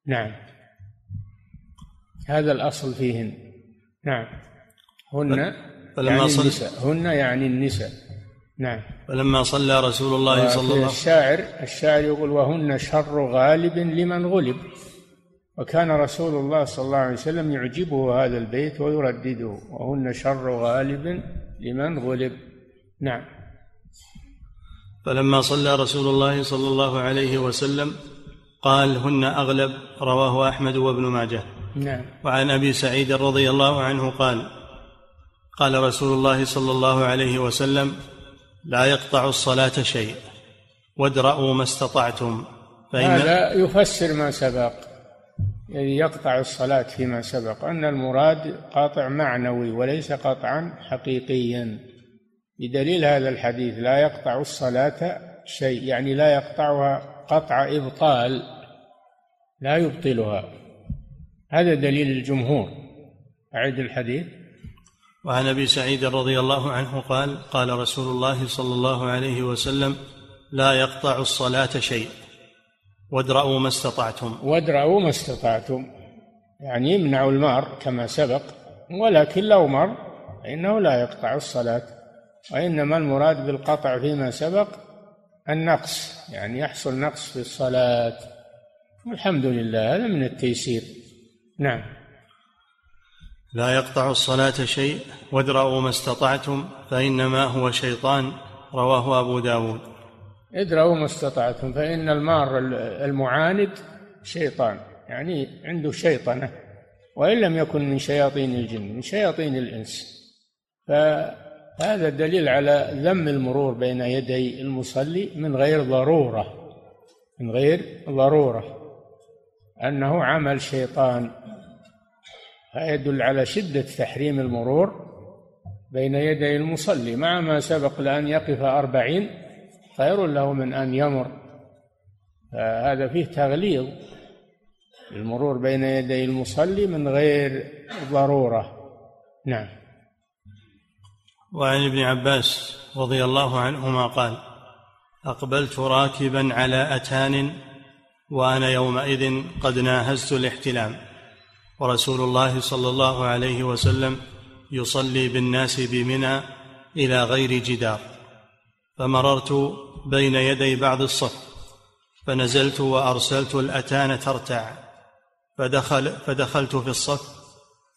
نعم. هذا الأصل فيهن. نعم. هن فلما يعني صل... النساء. هن يعني النساء. نعم. فلما صلى رسول الله صلى الله عليه وسلم الشاعر الشاعر يقول وهن شر غالب لمن غلب. وكان رسول الله صلى الله عليه وسلم يعجبه هذا البيت ويردده وهن شر غالب لمن غلب. نعم. فلما صلى رسول الله صلى الله عليه وسلم قال هن أغلب. رواه أحمد وابن ماجه. نعم. وعن أبي سعيد رضي الله عنه قال قال رسول الله صلى الله عليه وسلم لا يقطع الصلاة شيء. وادرأوا ما استطعتم. فإن هذا يفسر ما سبق يعني يقطع الصلاة فيما سبق أن المراد قاطع معنوي وليس قطعا حقيقيا. بدليل هذا الحديث لا يقطع الصلاة شيء يعني لا يقطعها قطع إبطال لا يبطلها. هذا دليل الجمهور. أعد الحديث. وعن أبي سعيد رضي الله عنه قال قال رسول الله صلى الله عليه وسلم لا يقطع الصلاة شيء. وادرأوا ما استطعتم. وادرأوا ما استطعتم. يعني يمنع المار كما سبق ولكن لو مر فإنه لا يقطع الصلاة. وإنما المراد بالقطع فيما سبق النقص يعني يحصل نقص في الصلاة. والحمد لله هذا من التيسير. نعم. لا يقطع الصلاة شيء وادرأوا ما استطعتم فإنما هو شيطان رواه أبو داود. ادرأوا ما استطعتم فإن المار المعاند شيطان يعني عنده شيطنة وإن لم يكن من شياطين الجن من شياطين الإنس. فهذا دليل على ذم المرور بين يدي المصلي من غير ضرورة من غير ضرورة أنه عمل شيطان فيدل على شدة تحريم المرور بين يدي المصلي مع ما سبق لأن يقف أربعين خير له من أن يمر. فهذا فيه تغليظ المرور بين يدي المصلي من غير ضرورة. نعم. وعن ابن عباس رضي الله عنهما قال أقبلت راكبا على أتان وأنا يومئذ قد ناهزت الاحتلام. ورسول الله صلى الله عليه وسلم يصلي بالناس بمنى إلى غير جدار. فمررت بين يدي بعض الصف فنزلت وأرسلت الأتان ترتع فدخل فدخلت في الصف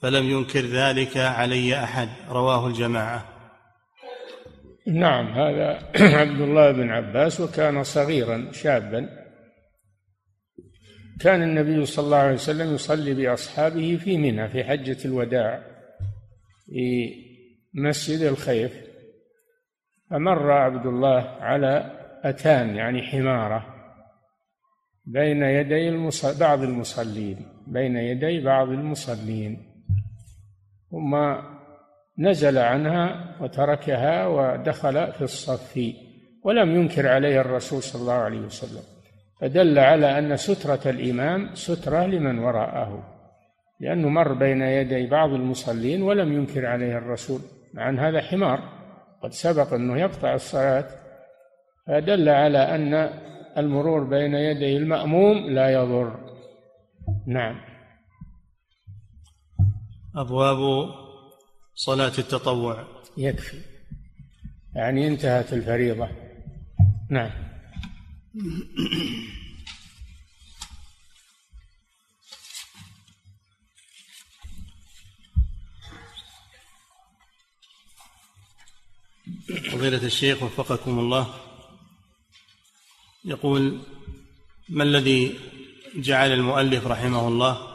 فلم ينكر ذلك علي أحد. رواه الجماعة. نعم هذا عبد الله بن عباس وكان صغيرا شابا. كان النبي صلى الله عليه وسلم يصلي بأصحابه في منى في حجة الوداع في مسجد الخيف فمر عبد الله على أتان يعني حمارة بين يدي. بعض المصلين بين يدي بعض المصلين ثم نزل عنها وتركها ودخل في الصف ولم ينكر عليه الرسول صلى الله عليه وسلم فدل على أن سترة الإمام سترة لمن وراءه لأنه مر بين يدي بعض المصلين ولم ينكر عليه الرسول مع أن هذا حمار قد سبق أنه يقطع الصلاة. فدل على أن المرور بين يدي المأموم لا يضر. نعم. أبواب صلاة التطوع. يكفي. يعني انتهت الفريضة. نعم. فضيلة الشيخ وفقكم الله. يقول ما الذي جعل المؤلف رحمه الله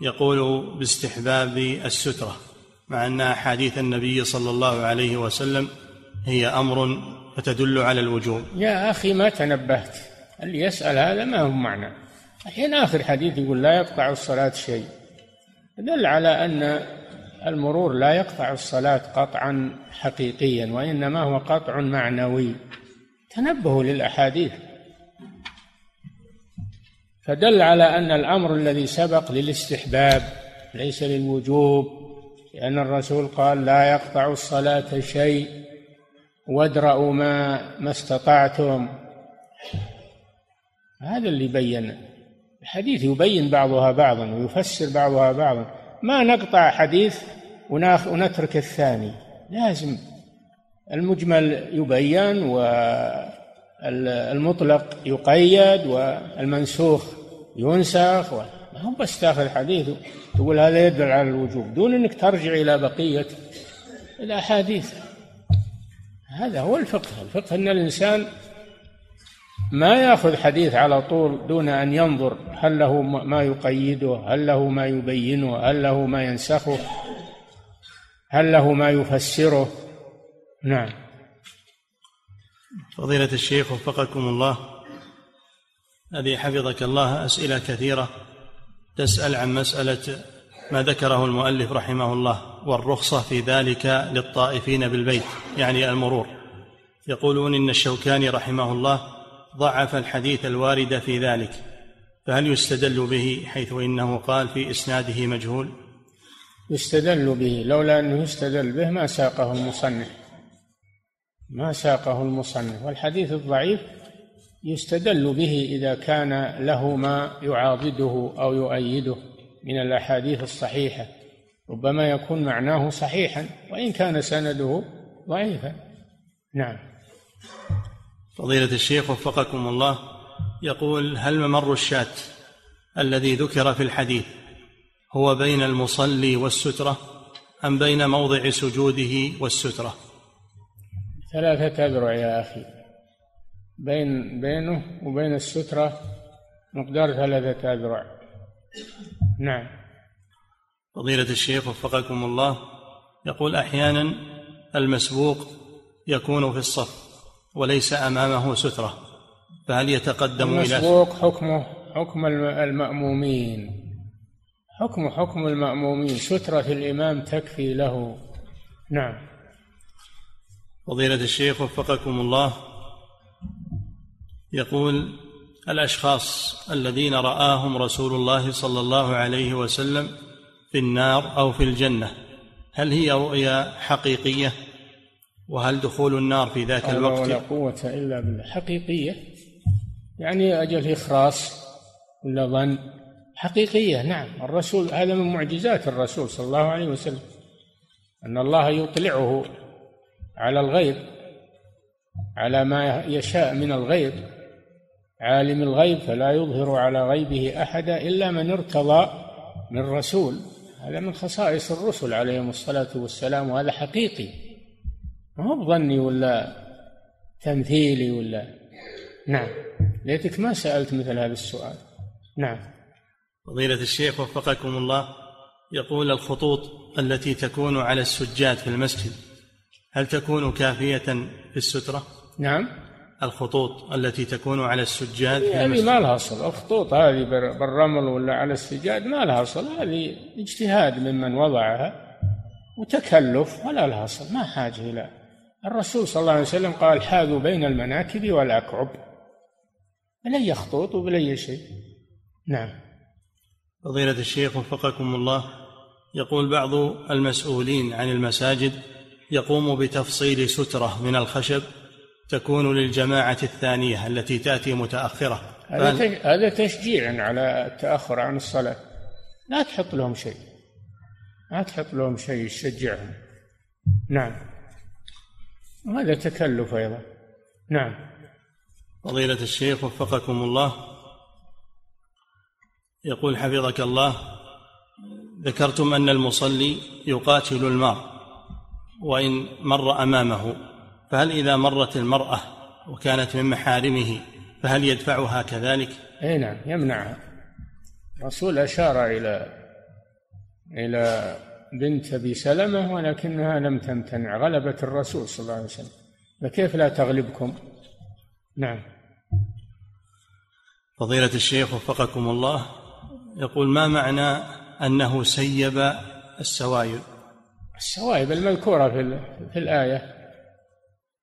يقول باستحباب السترة مع أن أحاديث النبي صلى الله عليه وسلم هي أمر فتدل على الوجوب يا أخي ما تنبهت. اللي يسأل هذا ما هو معنى؟ الحين آخر حديث يقول لا يقطع الصلاة شيء. دل على أن المرور لا يقطع الصلاة قطعا حقيقيا وإنما هو قطع معنوي. تنبهوا للأحاديث. فدل على أن الأمر الذي سبق للاستحباب ليس للوجوب لأن الرسول قال لا يقطع الصلاة شيء. وادرأوا ما ما استطعتم. هذا اللي بين الحديث يبين بعضها بعضا ويفسر بعضها بعضا. ما نقطع حديث ونترك الثاني. لازم. المجمل يبين والمطلق يقيد والمنسوخ ينسخ. ما هو بس تاخذ حديث تقول هذا يدل على الوجوب. دون إنك ترجع إلى بقية الأحاديث. هذا هو الفقه. الفقه أن الإنسان ما يأخذ حديث على طول دون أن ينظر هل له ما يقيده هل له ما يبينه هل له ما ينسخه هل له ما يفسره. نعم. فضيلة الشيخ وفقكم الله هذه حفظك الله أسئلة كثيرة تسأل عن مسألة ما ذكره المؤلف رحمه الله. والرخصة في ذلك للطائفين بالبيت يعني المرور. يقولون إن الشوكاني رحمه الله ضعف الحديث الوارد في ذلك فهل يستدل به حيث إنه قال في إسناده مجهول؟ يستدل به لولا أنه يستدل به ما ساقه المصنف. ما ساقه المصنف والحديث الضعيف يستدل به إذا كان له ما يعاضده أو يؤيده من الأحاديث الصحيحة. ربما يكون معناه صحيحا وإن كان سنده ضعيفا. نعم. فضيلة الشيخ وفقكم الله يقول هل ممر الشاة الذي ذكر في الحديث هو بين المصلي والسترة أم بين موضع سجوده والسترة؟ ثلاثة أذرع يا أخي. بين بينه وبين السترة مقدار ثلاثة أذرع. نعم. فضيلة الشيخ وفقكم الله يقول أحيانا المسبوق يكون في الصف وليس أمامه سترة فهل يتقدم إلى المسبوق حكمه حكم المأمومين. حكم حكم المأمومين سترة الإمام تكفي له. نعم. فضيلة الشيخ وفقكم الله يقول الأشخاص الذين رآهم رسول الله صلى الله عليه وسلم في النار أو في الجنة. هل هي رؤيا حقيقية؟ وهل دخول النار في ذاك الوقت ولا قوة إلا بالله. حقيقية. يعني أجل إخراص ولا ظن؟ حقيقية نعم. الرسول هذا من معجزات الرسول صلى الله عليه وسلم. أن الله يطلعه على الغيب على ما يشاء من الغيب. عالم الغيب فلا يظهر على غيبه أحدا إلا من ارتضى من رسول. هذا من خصائص الرسل عليهم الصلاة والسلام وهذا حقيقي. ما هو بظني ولا تمثيلي ولا نعم. ليتك ما سألت مثل هذا السؤال. نعم. فضيلة الشيخ وفقكم الله يقول الخطوط التي تكون على السجاد في المسجد هل تكون كافية في السترة؟ نعم. الخطوط التي تكون على السجاد المسجد ما لها أصل. الخطوط هذه بالرمل ولا على السجاد ما لها أصل. هذه اجتهاد ممن وضعها وتكلف ولا لها أصل. ما حاجة إلى. الرسول صلى الله عليه وسلم قال حاذوا بين المناكب والأكعب بلي خطوط وبلي شيء. نعم. فضيلة الشيخ وفقكم الله يقول بعض المسؤولين عن المساجد يقوم بتفصيل سترة من الخشب تكون للجماعة الثانية التي تأتي متأخرة. هذا هذا تشجيع على التأخر عن الصلاة. لا تحط لهم شيء. لا تحط لهم شيء يشجعهم. نعم. وهذا تكلف أيضا. نعم. فضيلة الشيخ وفقكم الله. يقول حفظك الله ذكرتم أن المصلي يقاتل المار وإن مر أمامه. فهل إذا مرت المرأة وكانت من محارمه فهل يدفعها كذلك؟ أي نعم يمنعها. الرسول أشار إلى إلى بنت أبي سلمة ولكنها لم تمتنع غلبت الرسول صلى الله عليه وسلم. فكيف لا تغلبكم؟ نعم. فضيلة الشيخ وفقكم الله يقول ما معنى أنه سيب السوائب السوائب المذكورة في, في الآية.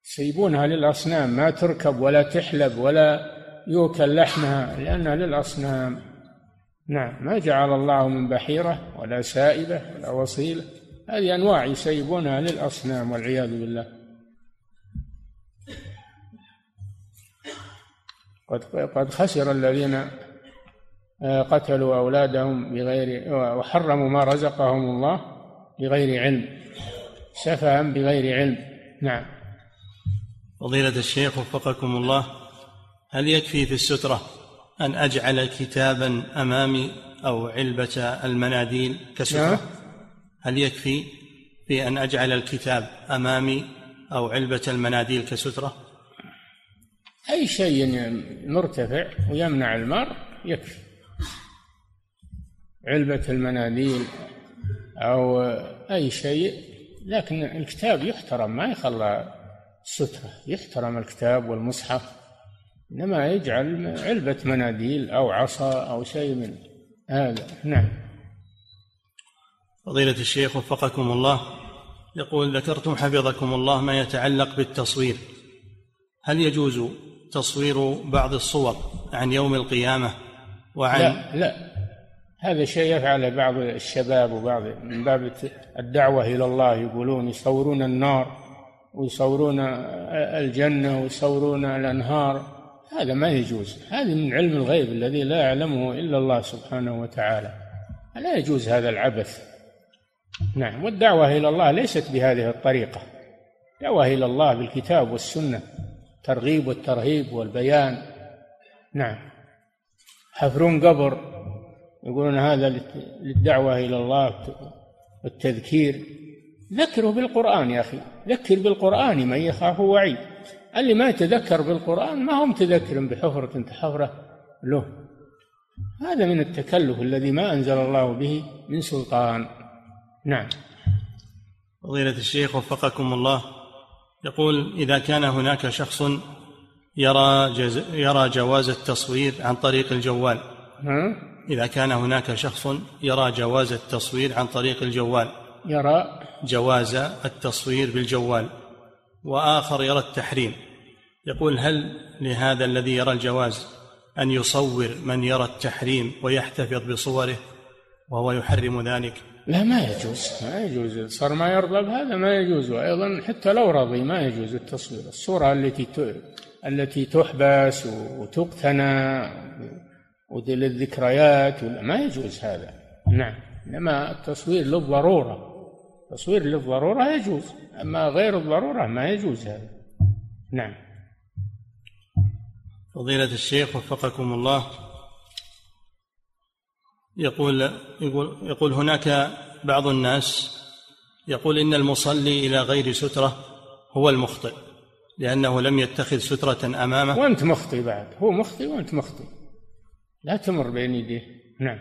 يسيبونها للأصنام ما تركب ولا تحلب ولا يوكل لحمها لأنها للأصنام. نعم ما جعل الله من بحيرة ولا سائبة ولا وصيلة. هذه أنواع يسيبونها للأصنام والعياذ بالله. قد قد خسر الذين آه، قتلوا أولادهم بغير وحرموا ما رزقهم الله بغير علم سفها بغير علم. نعم. فضيلة الشيخ وفقكم الله هل يكفي في السترة أن أجعل كتابا أمامي أو علبة المناديل كسترة؟ نعم. هل يكفي في أن أجعل الكتاب أمامي أو علبة المناديل كسترة؟ أي شيء مرتفع ويمنع المار يكفي. علبة المناديل أو أي شيء لكن الكتاب يحترم ما يخلى سترة. يحترم الكتاب والمصحف إنما يجعل علبة مناديل أو عصا أو شيء من هذا. نعم. فضيلة الشيخ وفقكم الله يقول ذكرتم حفظكم الله ما يتعلق بالتصوير. هل يجوز تصوير بعض الصور عن يوم القيامة وعن لا لا. هذا شيء يفعله بعض الشباب وبعض من باب الدعوة إلى الله يقولون يصورون النار. ويصورون الجنة ويصورون الأنهار. هذا ما يجوز. هذا من علم الغيب الذي لا يعلمه إلا الله سبحانه وتعالى. لا يجوز هذا العبث. نعم. والدعوة إلى الله ليست بهذه الطريقة. دعوة إلى الله بالكتاب والسنة ترغيب والترهيب والبيان. نعم. حفرون قبر يقولون هذا للدعوة إلى الله والتذكير. ذكره بالقرآن يا أخي. ذكر بالقرآن من يخاف وعيد. اللي ما يتذكر بالقرآن ما هو متذكر بحفرة تحفره له. هذا من التكلف الذي ما أنزل الله به من سلطان. نعم. فضيلة الشيخ وفقكم الله. يقول إذا كان هناك شخص يرى جز... يرى جواز التصوير عن طريق الجوال. ها؟ إذا كان هناك شخص يرى جواز التصوير عن طريق الجوال. يرى جواز التصوير بالجوال وآخر يرى التحريم. يقول هل لهذا الذي يرى الجواز أن يصور من يرى التحريم ويحتفظ بصوره وهو يحرم ذلك؟ لا ما يجوز ما يجوز. صار ما يرضى بهذا ما يجوز وأيضا حتى لو رضي ما يجوز التصوير. الصورة التي التي تحبس وتقتنى وللذكريات ما يجوز هذا. نعم. إنما التصوير للضرورة. التصوير للضرورة يجوز أما غير الضرورة ما يجوز هذا. نعم. فضيلة الشيخ وفقكم الله. يقول يقول يقول هناك بعض الناس يقول إن المصلي إلى غير سترة هو المخطئ لأنه لم يتخذ سترة أمامه. وأنت مخطئ بعد. هو مخطئ وأنت مخطئ. لا تمر بين يديه. نعم.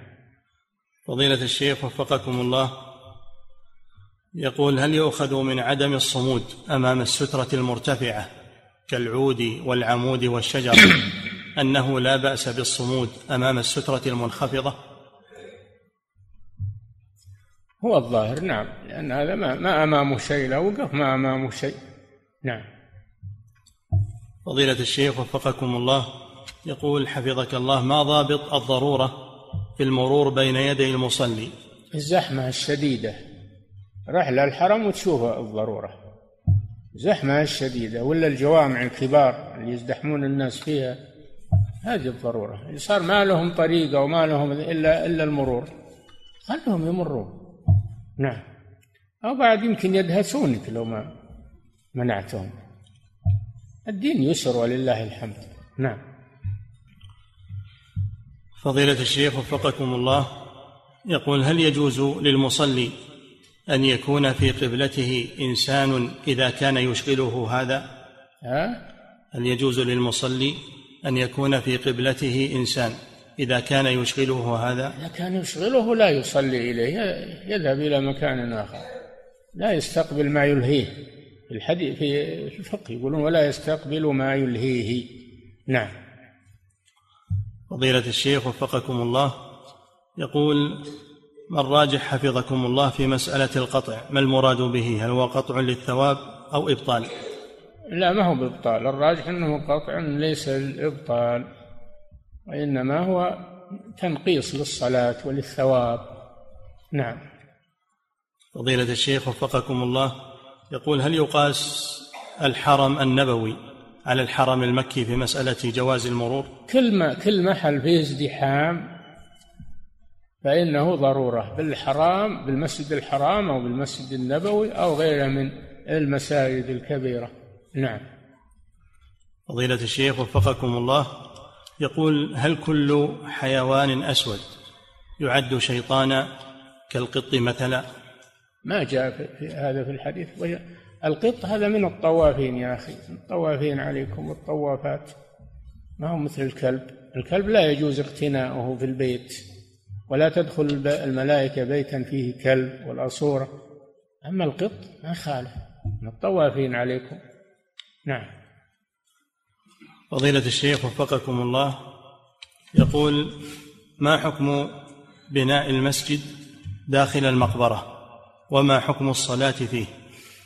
فضيلة الشيخ وفقكم الله. يقول هل يؤخذ من عدم الصمود أمام السترة المرتفعة كالعود والعمود والشجر أنه لا بأس بالصمود أمام السترة المنخفضة؟ هو الظاهر نعم لأن هذا ما, ما أمامه شيء لو وقف ما أمامه شيء. نعم. فضيلة الشيخ وفقكم الله يقول حفظك الله ما ضابط الضرورة في المرور بين يدي المصلي؟ الزحمة الشديدة. رحلة الحرم وتشوف الضرورة. زحمة الشديدة ولا الجوامع الكبار اللي يزدحمون الناس فيها هذه الضرورة. صار ما لهم طريقة وما لهم إلا إلا المرور خلهم يمرون. نعم. أو بعد يمكن يدهسونك لو ما منعتهم. الدين يسر ولله الحمد. نعم. فضيلة الشيخ وفقكم الله يقول هل يجوز للمصلي أن يكون في قبلته إنسان إذا كان يشغله هذا؟ ها؟ هل يجوز للمصلي أن يكون في قبلته إنسان إذا كان يشغله هذا؟ إذا كان يشغله لا يصلي إليه يذهب إلى مكان آخر. لا يستقبل ما يلهيه. في الحديث في الفقه يقولون ولا يستقبل ما يلهيه. نعم. فضيلة الشيخ وفقكم الله يقول ما الراجح حفظكم الله في مسألة القطع ما المراد به؟ هل هو قطع للثواب أو إبطال؟ لا ما هو بإبطال الراجح أنه قطع ليس الإبطال وإنما هو تنقيص للصلاة وللثواب. نعم. فضيلة الشيخ وفقكم الله يقول هل يقاس الحرم النبوي على الحرم المكي في مسألة جواز المرور؟ كل ما كل محل فيه ازدحام فإنه ضرورة بالحرام بالمسجد الحرام أو بالمسجد النبوي أو غيره من المساجد الكبيرة. نعم. فضيلة الشيخ وفقكم الله يقول هل كل حيوان أسود يعد شيطانا كالقط مثلا؟ ما جاء في هذا في الحديث. القط هذا من الطوافين يا أخي. الطوافين عليكم والطوافات ما هو مثل الكلب. الكلب لا يجوز اقتناؤه في البيت. ولا تدخل الملائكة بيتا فيه كلب ولا صورة أما القط ما خالف من الطوافين عليكم. نعم. فضيلة الشيخ وفقكم الله يقول ما حكم بناء المسجد داخل المقبرة؟ وما حكم الصلاة فيه؟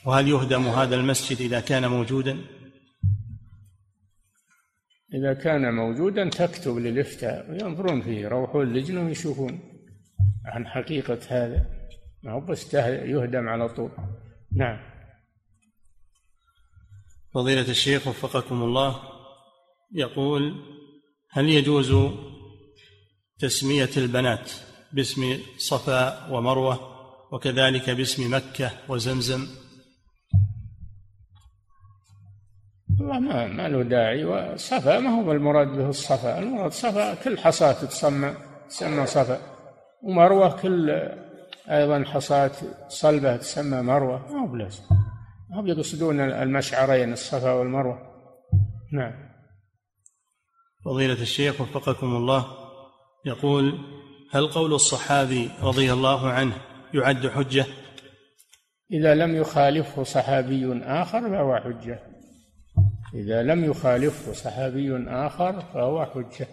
وهل يهدم هذا المسجد إذا كان موجودا؟ إذا كان موجودا تكتب للإفتاء وينظرون فيه يروحون اللجنة ويشوفون عن حقيقة هذا. ما هو بس يهدم على طول. نعم. فضيلة الشيخ وفقكم الله يقول هل يجوز تسمية البنات باسم صفا ومروة وكذلك باسم مكة وزمزم؟ والله ما ما له داعي. وصفا ما هو المراد به الصفا المراد صفا كل حصاة تسمى تسمى صفا ومروة كل أيضا حصاة صلبة تسمى مروة. ما هو بلازم ما هم يقصدون المشعرين الصفا والمروة. نعم. فضيلة الشيخ وفقكم الله. يقول هل قول الصحابي رضي الله عنه يعد حجة؟ إذا لم يخالفه صحابي آخر فهو حجة. إذا لم يخالفه صحابي آخر فهو حجة.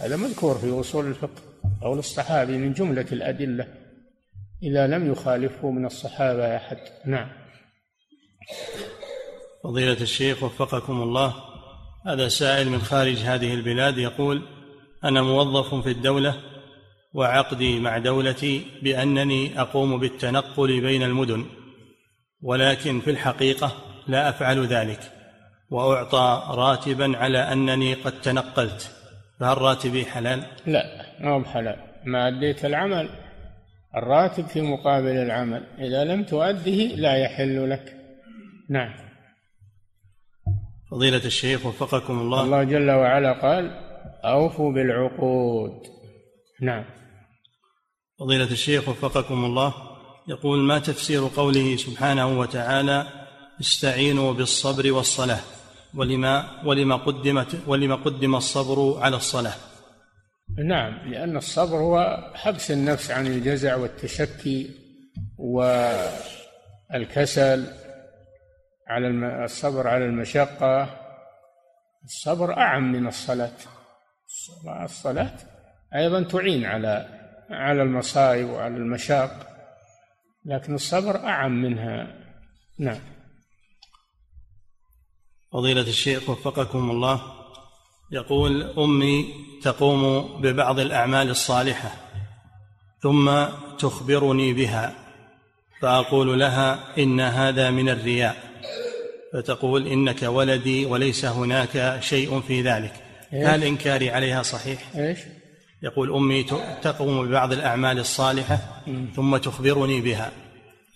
هذا مذكور في أصول الفقه قول الصحابي من جملة الأدلة إذا لم يخالفه من الصحابة أحد. نعم. فضيلة الشيخ وفقكم الله هذا سائل من خارج هذه البلاد يقول أنا موظف في الدولة وعقدي مع دولتي بأنني أقوم بالتنقل بين المدن ولكن في الحقيقة لا أفعل ذلك. وأعطى راتبا على أنني قد تنقلت. فهل راتبي حلال؟ لا ما هو حلال ما أديت العمل الراتب في مقابل العمل. إذا لم تؤده لا يحل لك. نعم. فضيلة الشيخ وفقكم الله. الله جل وعلا قال أوفوا بالعقود. نعم. فضيلة الشيخ وفقكم الله. يقول ما تفسير قوله سبحانه وتعالى استعينوا بالصبر والصلاة ولما ولما قدمت ولما قدم الصبر على الصلاة. نعم لأن الصبر هو حبس النفس عن الجزع والتشكي والكسل على الصبر على المشقة. الصبر أعم من الصلاة. الصلاة أيضا تعين على على المصائب وعلى المشاق لكن الصبر أعم منها. نعم. فضيلة الشيخ وفقكم الله يقول أمي تقوم ببعض الأعمال الصالحة ثم تخبرني بها فأقول لها إن هذا من الرياء فتقول إنك ولدي وليس هناك شيء في ذلك هل إنكاري عليها صحيح؟ إيش؟ يقول أمي تقوم ببعض الأعمال الصالحة ثم تخبرني بها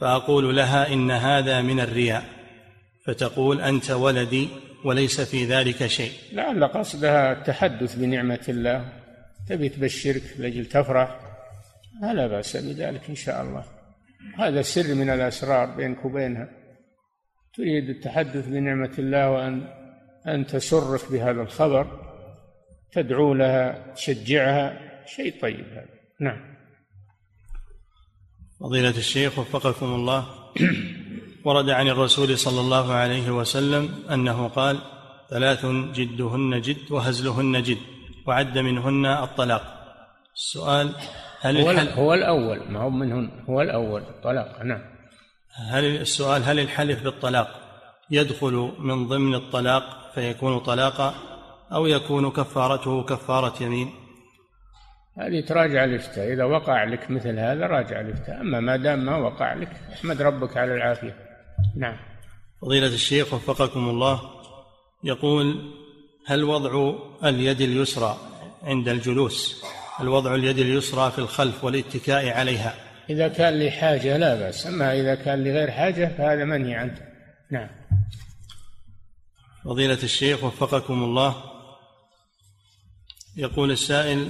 فأقول لها إن هذا من الرياء فتقول أنت ولدي وليس في ذلك شيء. لعل قصدها التحدث بنعمة الله. تبي تبشرك لأجل تفرح؟ لا بأس بذلك إن شاء الله. هذا سر من الأسرار بينك وبينها. تريد التحدث بنعمة الله وأن أن تسرك بهذا الخبر. تدعو لها تشجعها. شيء طيب هذا. نعم. فضيلة الشيخ وفقكم الله. ورد عن الرسول صلى الله عليه وسلم أنه قال ثلاث جدهن جد وهزلهن جد وعد منهن الطلاق. السؤال هل هو, الحل... هو الأول ما هو منهن هو الأول الطلاق نعم. هل السؤال هل الحلف بالطلاق يدخل من ضمن الطلاق فيكون طلاقا أو يكون كفارته كفارة يمين؟ هذه تراجع الإفتاء. إذا وقع لك مثل هذا راجع الإفتاء. أما ما دام ما وقع لك أحمد ربك على العافية. نعم. فضيلة الشيخ وفقكم الله يقول هل وضع اليد اليسرى عند الجلوس؟ هل وضع اليد اليسرى في الخلف والاتكاء عليها؟ إذا كان لحاجة لا بأس أما إذا كان لغير حاجة فهذا منهي عنه. نعم. فضيلة الشيخ وفقكم الله يقول السائل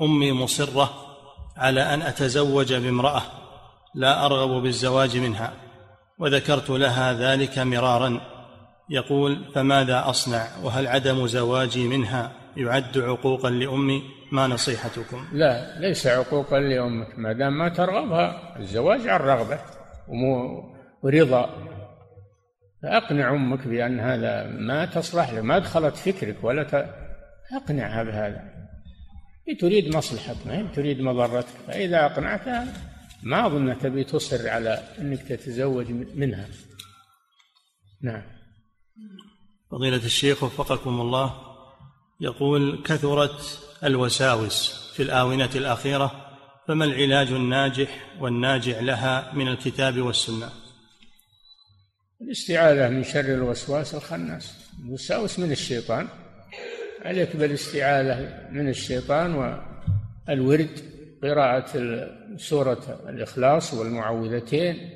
أمي مصرة على أن أتزوج بامرأة لا أرغب بالزواج منها. وذكرت لها ذلك مرارا. يقول فماذا أصنع؟ وهل عدم زواجي منها يعد عقوقا لأمي؟ ما نصيحتكم؟ لا ليس عقوقا لأمك ما دام ما ترغبها الزواج عن رغبة ورضا فأقنع أمك بأن هذا ما تصلح له ما دخلت فكرك ولا اقنعها بهذا. هي تريد مصلحتك ما تريد مضرتك. فإذا أقنعتها ما أظن تبي تصر على أنك تتزوج منها. نعم. فضيلة الشيخ وفقكم الله يقول كثرت الوساوس في الآونة الأخيرة فما العلاج الناجح والناجع لها من الكتاب والسنة؟ الاستعاذة من شر الوسواس الخناس. الوساوس من الشيطان. عليك بالإستعاذة من الشيطان والورد. قراءة سورة الإخلاص والمعوذتين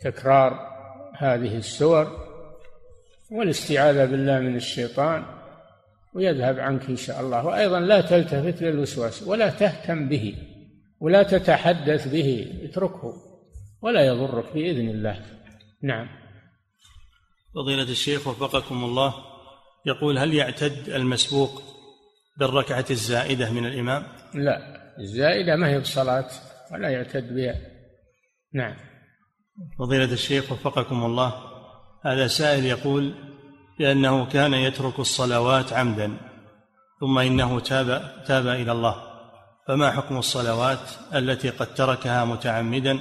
تكرار هذه السور والاستعاذة بالله من الشيطان ويذهب عنك إن شاء الله. وأيضا لا تلتفت للوسواس ولا تهتم به ولا تتحدث به اتركه ولا يضرك بإذن الله. نعم. فضيلة الشيخ وفقكم الله يقول هل يعتد المسبوق بالركعة الزائدة من الإمام؟ لا. الزائدة ما هي بصلاة ولا يعتد بها. نعم. فضيلة الشيخ وفقكم الله هذا سائل يقول بأنه كان يترك الصلوات عمدا ثم إنه تاب تاب إلى الله. فما حكم الصلوات التي قد تركها متعمدا؟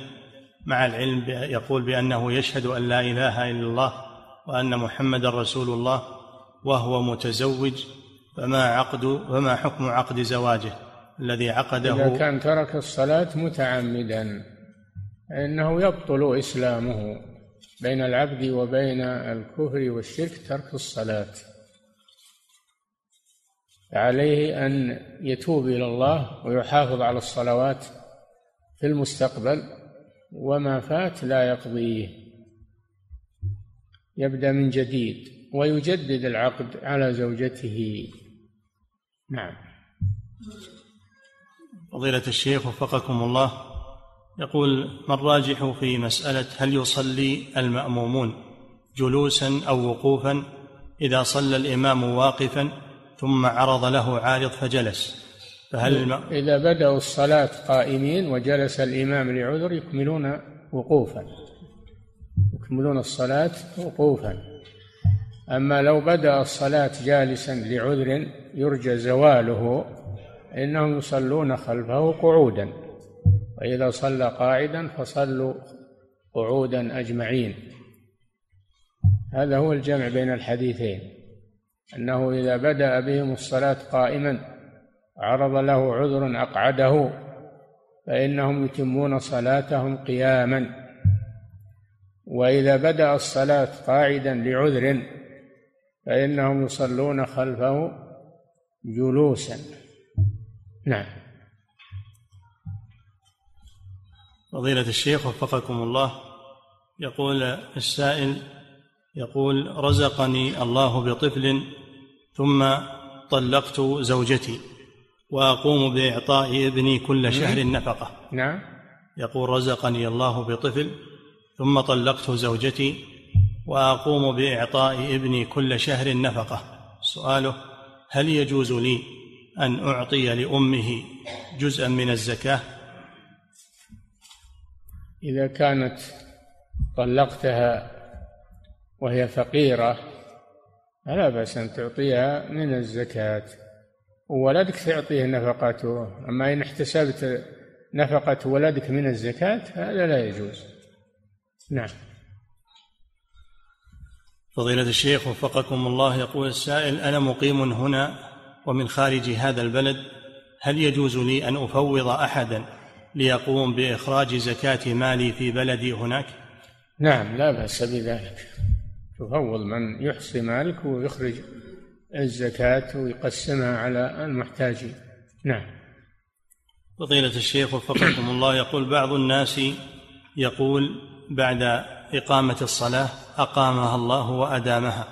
مع العلم يقول بأنه يشهد أن لا إله إلا الله وأن محمدا رسول الله وهو متزوج فما عقد فما حكم عقد زواجه؟ الذي عقده إذا كان ترك الصلاة متعمدا فإنه يبطل إسلامه بين العبد وبين الكفر والشرك ترك الصلاة. عليه أن يتوب إلى الله ويحافظ على الصلوات في المستقبل وما فات لا يقضيه. يبدأ من جديد ويجدد العقد على زوجته. نعم. فضيلة الشيخ وفقكم الله يقول ما الراجح في مسألة هل يصلي المأمومون جلوسا أو وقوفا إذا صلى الإمام واقفا ثم عرض له عارض فجلس؟ فهل الم... إذا بدأوا الصلاة قائمين وجلس الإمام لعذر يكملون وقوفا يكملون الصلاة وقوفا. أما لو بدأ الصلاة جالسا لعذر يرجى زواله إنهم يصلون خلفه قعودا وإذا صلى قاعدا فصلوا قعودا أجمعين. هذا هو الجمع بين الحديثين أنه إذا بدأ بهم الصلاة قائما عرض له عذر أقعده فإنهم يتمون صلاتهم قياما. وإذا بدأ الصلاة قاعدا لعذر فإنهم يصلون خلفه جلوسا. نعم. فضيلة الشيخ وفقكم الله يقول السائل يقول رزقني الله بطفل ثم طلقت زوجتي وأقوم بإعطاء ابني كل شهر نفقة نعم. يقول رزقني الله بطفل ثم طلقت زوجتي وأقوم بإعطاء ابني كل شهر نفقة سؤاله هل يجوز لي أن أعطي لأمه جزءا من الزكاة؟ إذا كانت طلقتها وهي فقيرة فلا بأس أن تعطيها من الزكاة. وولدك تعطيه نفقته. أما إن احتسبت نفقة ولدك من الزكاة هذا لا يجوز. نعم. فضيلة الشيخ وفقكم الله يقول السائل أنا مقيم هنا ومن خارج هذا البلد هل يجوز لي أن أفوض أحدا ليقوم بإخراج زكاة مالي في بلدي هناك؟ نعم لا بأس بذلك. تفوض من يحصي مالك ويخرج الزكاة ويقسمها على المحتاجين. نعم. فضيلة الشيخ وفقكم الله يقول بعض الناس يقول بعد إقامة الصلاة أقامها الله وأدامها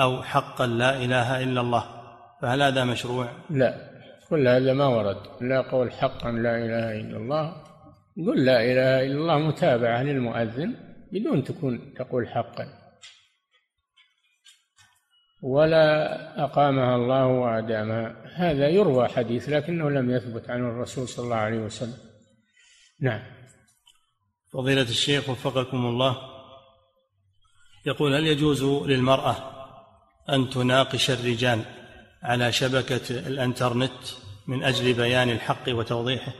أو حقا لا إله إلا الله. فهل هذا مشروع؟ لا. كل هذا ما ورد. لا قول حقا لا إله إلا الله. قل لا إله إلا الله متابعة للمؤذن بدون تكون تقول حقا. ولا أقامها الله وأدامها. هذا يروى حديث لكنه لم يثبت عن الرسول صلى الله عليه وسلم. نعم. فضيلة الشيخ وفقكم الله. يقول هل يجوز للمرأة أن تناقش الرجال؟ على شبكة الإنترنت من أجل بيان الحق وتوضيحه.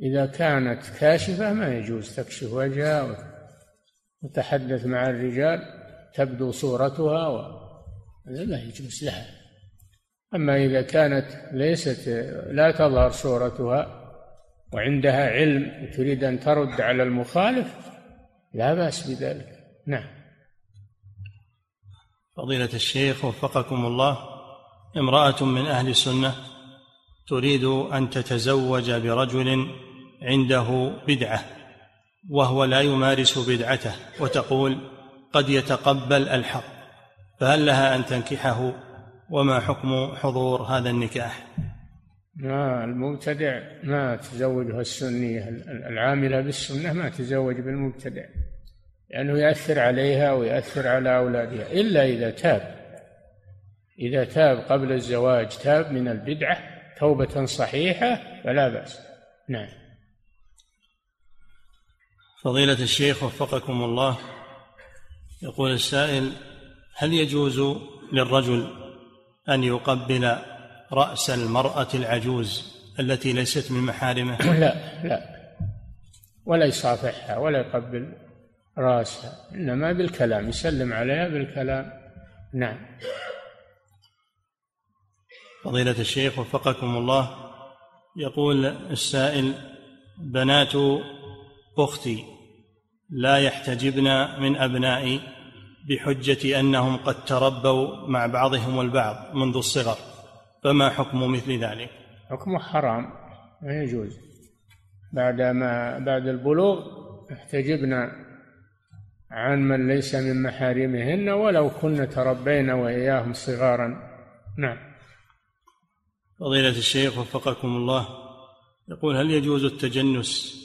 إذا كانت كاشفة ما يجوز تكشف وجهها وتحدث مع الرجال تبدو صورتها و... هذا لا يجوز لها. أما إذا كانت ليست لا تظهر صورتها وعندها علم تريد أن ترد على المخالف لا بأس بذلك. نعم. فضيلة الشيخ وفقكم الله امرأة من أهل السنة تريد أن تتزوج برجل عنده بدعة وهو لا يمارس بدعته وتقول قد يتقبل الحق فهل لها أن تنكحه؟ وما حكم حضور هذا النكاح؟ ما المبتدع ما تزوجها السنية العاملة بالسنة ما تزوج بالمبتدع. لأنه يأثر عليها ويأثر على أولادها إلا إذا تاب. إذا تاب قبل الزواج تاب من البدعة توبة صحيحة فلا بأس. نعم. فضيلة الشيخ وفقكم الله. يقول السائل هل يجوز للرجل أن يقبل رأس المرأة العجوز التي ليست من محارمه؟ لا لا. ولا يصافحها ولا يقبل. رأسها إنما بالكلام يسلم عليها بالكلام. نعم. فضيلة الشيخ وفقكم الله يقول السائل بنات أختي لا يحتجبن من أبنائي بحجة أنهم قد تربوا مع بعضهم البعض منذ الصغر. فما حكم مثل ذلك؟ حكمه حرام ما يجوز. بعد ما بعد البلوغ احتجبن عن من ليس من محارمهن ولو كن تربين وإياهم صغارا. نعم. فضيلة الشيخ وفقكم الله يقول هل يجوز التجنس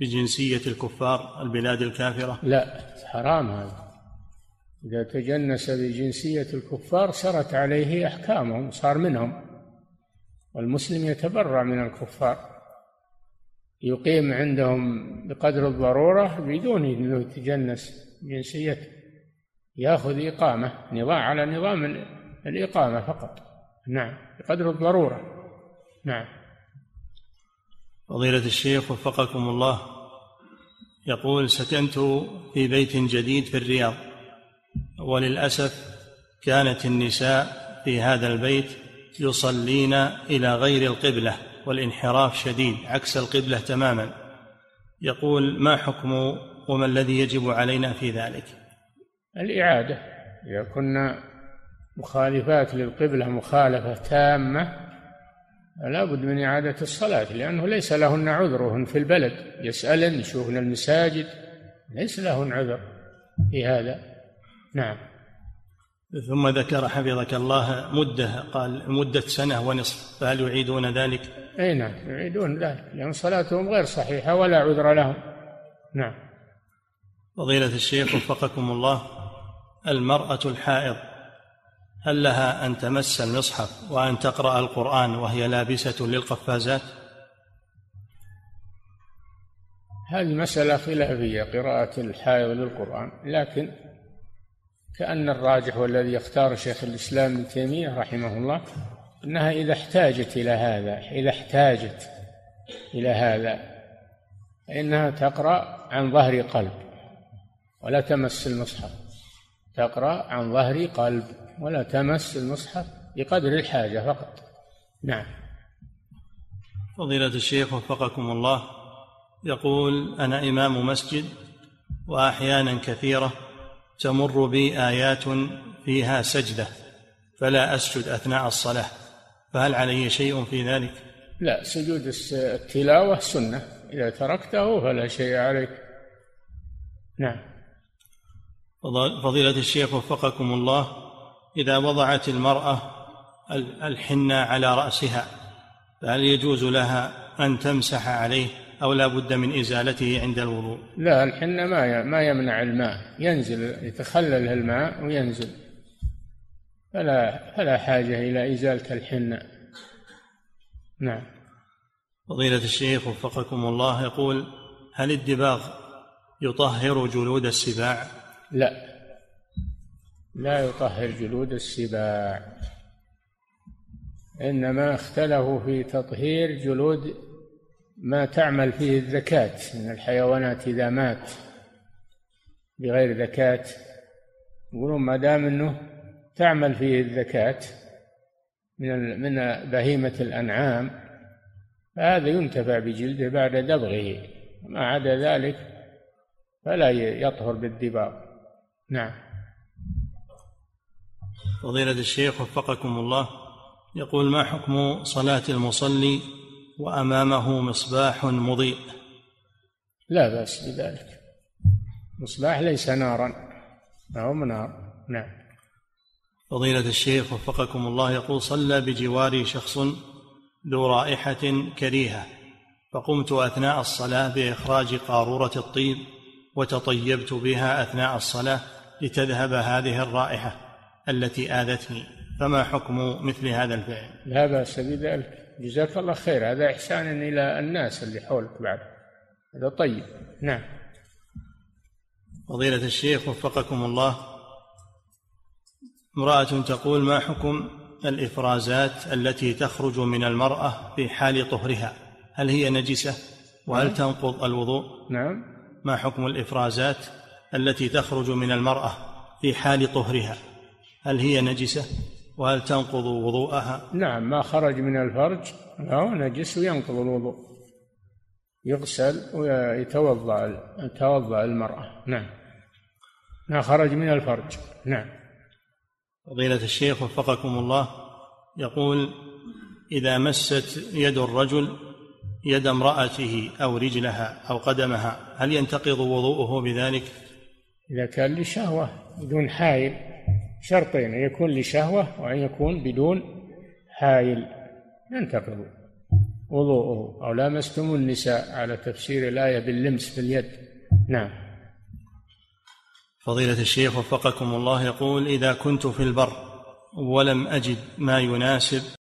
بجنسية الكفار البلاد الكافرة؟ لا حرام هذا. إذا تجنس بجنسية الكفار سرت عليه أحكامهم صار منهم. والمسلم يتبرع من الكفار. يقيم عندهم بقدر الضرورة بدون أنه يتجنس. جنسيته يأخذ إقامة نظام على نظام الإقامة فقط. نعم بقدر الضرورة. نعم. فضيلة الشيخ وفقكم الله يقول سكنت في بيت جديد في الرياض وللأسف كانت النساء في هذا البيت يصلين إلى غير القبلة والانحراف شديد عكس القبلة تماما. يقول ما حكم وما الذي يجب علينا في ذلك؟ الإعادة. إذا كنا مخالفات للقبلة مخالفة تامة لا بد من إعادة الصلاة لأنه ليس لهن عذرهن في البلد. يسألن يشوفن المساجد ليس لهن عذر في هذا. نعم. ثم ذكر حفظك الله مدة قال مدة سنة ونصف فهل يعيدون ذلك؟ أي نعم يعيدون ذلك لأن صلاتهم غير صحيحة ولا عذر لهم. نعم. فضيلة الشيخ وفقكم الله المرأة الحائض هل لها أن تمس المصحف وأن تقرأ القرآن وهي لابسة للقفازات؟ هذه مسألة خلافية قراءة الحائض للقرآن لكن كأن الراجح والذي يختار شيخ الإسلام ابن تيمية رحمه الله أنها إذا احتاجت إلى هذا إذا احتاجت إلى هذا فإنها تقرأ عن ظهر قلب ولا تمس المصحف. تقرأ عن ظهر قلب ولا تمس المصحف بقدر الحاجة فقط. نعم. فضيلة الشيخ وفقكم الله يقول أنا إمام مسجد وأحيانا كثيرة تمر بي آيات فيها سجدة فلا أسجد أثناء الصلاة فهل علي شيء في ذلك؟ لا سجود التلاوة سنة إذا تركته فلا شيء عليك. نعم. فضيلة الشيخ وفقكم الله إذا وضعت المرأة الحنة على رأسها فهل يجوز لها أن تمسح عليه أو لا بد من إزالته عند الوضوء؟ لا الحنة ما ما يمنع الماء ينزل يتخلل الماء وينزل. فلا فلا حاجة إلى إزالة الحنة. نعم. فضيلة الشيخ وفقكم الله يقول هل الدباغ يطهر جلود السباع؟ لا. لا يطهر جلود السباع. إنما اختلفوا في تطهير جلود ما تعمل فيه الزكاة من الحيوانات إذا مات بغير زكاة يقولون ما دام أنه تعمل فيه الزكاة من من بهيمة الأنعام فهذا ينتفع بجلده بعد دبغه. ما عدا ذلك فلا يطهر بالدباغ. نعم. فضيلة الشيخ وفقكم الله يقول ما حكم صلاة المصلي وأمامه مصباح مضيء؟ لا بأس بذلك. مصباح ليس نارا ما هو نار نعم. فضيلة الشيخ وفقكم الله يقول صلى بجواري شخص ذو رائحة كريهة فقمت أثناء الصلاة بإخراج قارورة الطيب وتطيبت بها أثناء الصلاة لتذهب هذه الرائحة التي آذتني. فما حكم مثل هذا الفعل؟ لا بأس بذلك جزاك الله خير. هذا إحسان إلى الناس اللي حولك بعد. هذا طيب. نعم. فضيلة الشيخ وفقكم الله. امرأة تقول ما حكم الإفرازات التي تخرج من المرأة في حال طهرها؟ هل هي نجسة؟ وهل نعم. تنقض الوضوء؟ نعم. ما حكم الإفرازات التي تخرج من المرأة في حال طهرها. هل هي نجسة؟ وهل تنقض وضوءها؟ نعم ما خرج من الفرج هو نجس وينقض الوضوء. يغسل ويتوضأ يتوضا المرأة. نعم. ما خرج من الفرج. نعم. فضيلة الشيخ وفقكم الله يقول إذا مست يد الرجل يد امرأته أو رجلها أو قدمها هل ينتقض وضوءه بذلك؟ إذا كان لشهوة بدون حائل شرطين أن يكون لشهوة وأن يكون بدون حائل. ينتقض وضوءه. أو لامستم النساء على تفسير الآية باللمس في اليد. نعم. فضيلة الشيخ وفقكم الله يقول إذا كنت في البر ولم أجد ما يناسب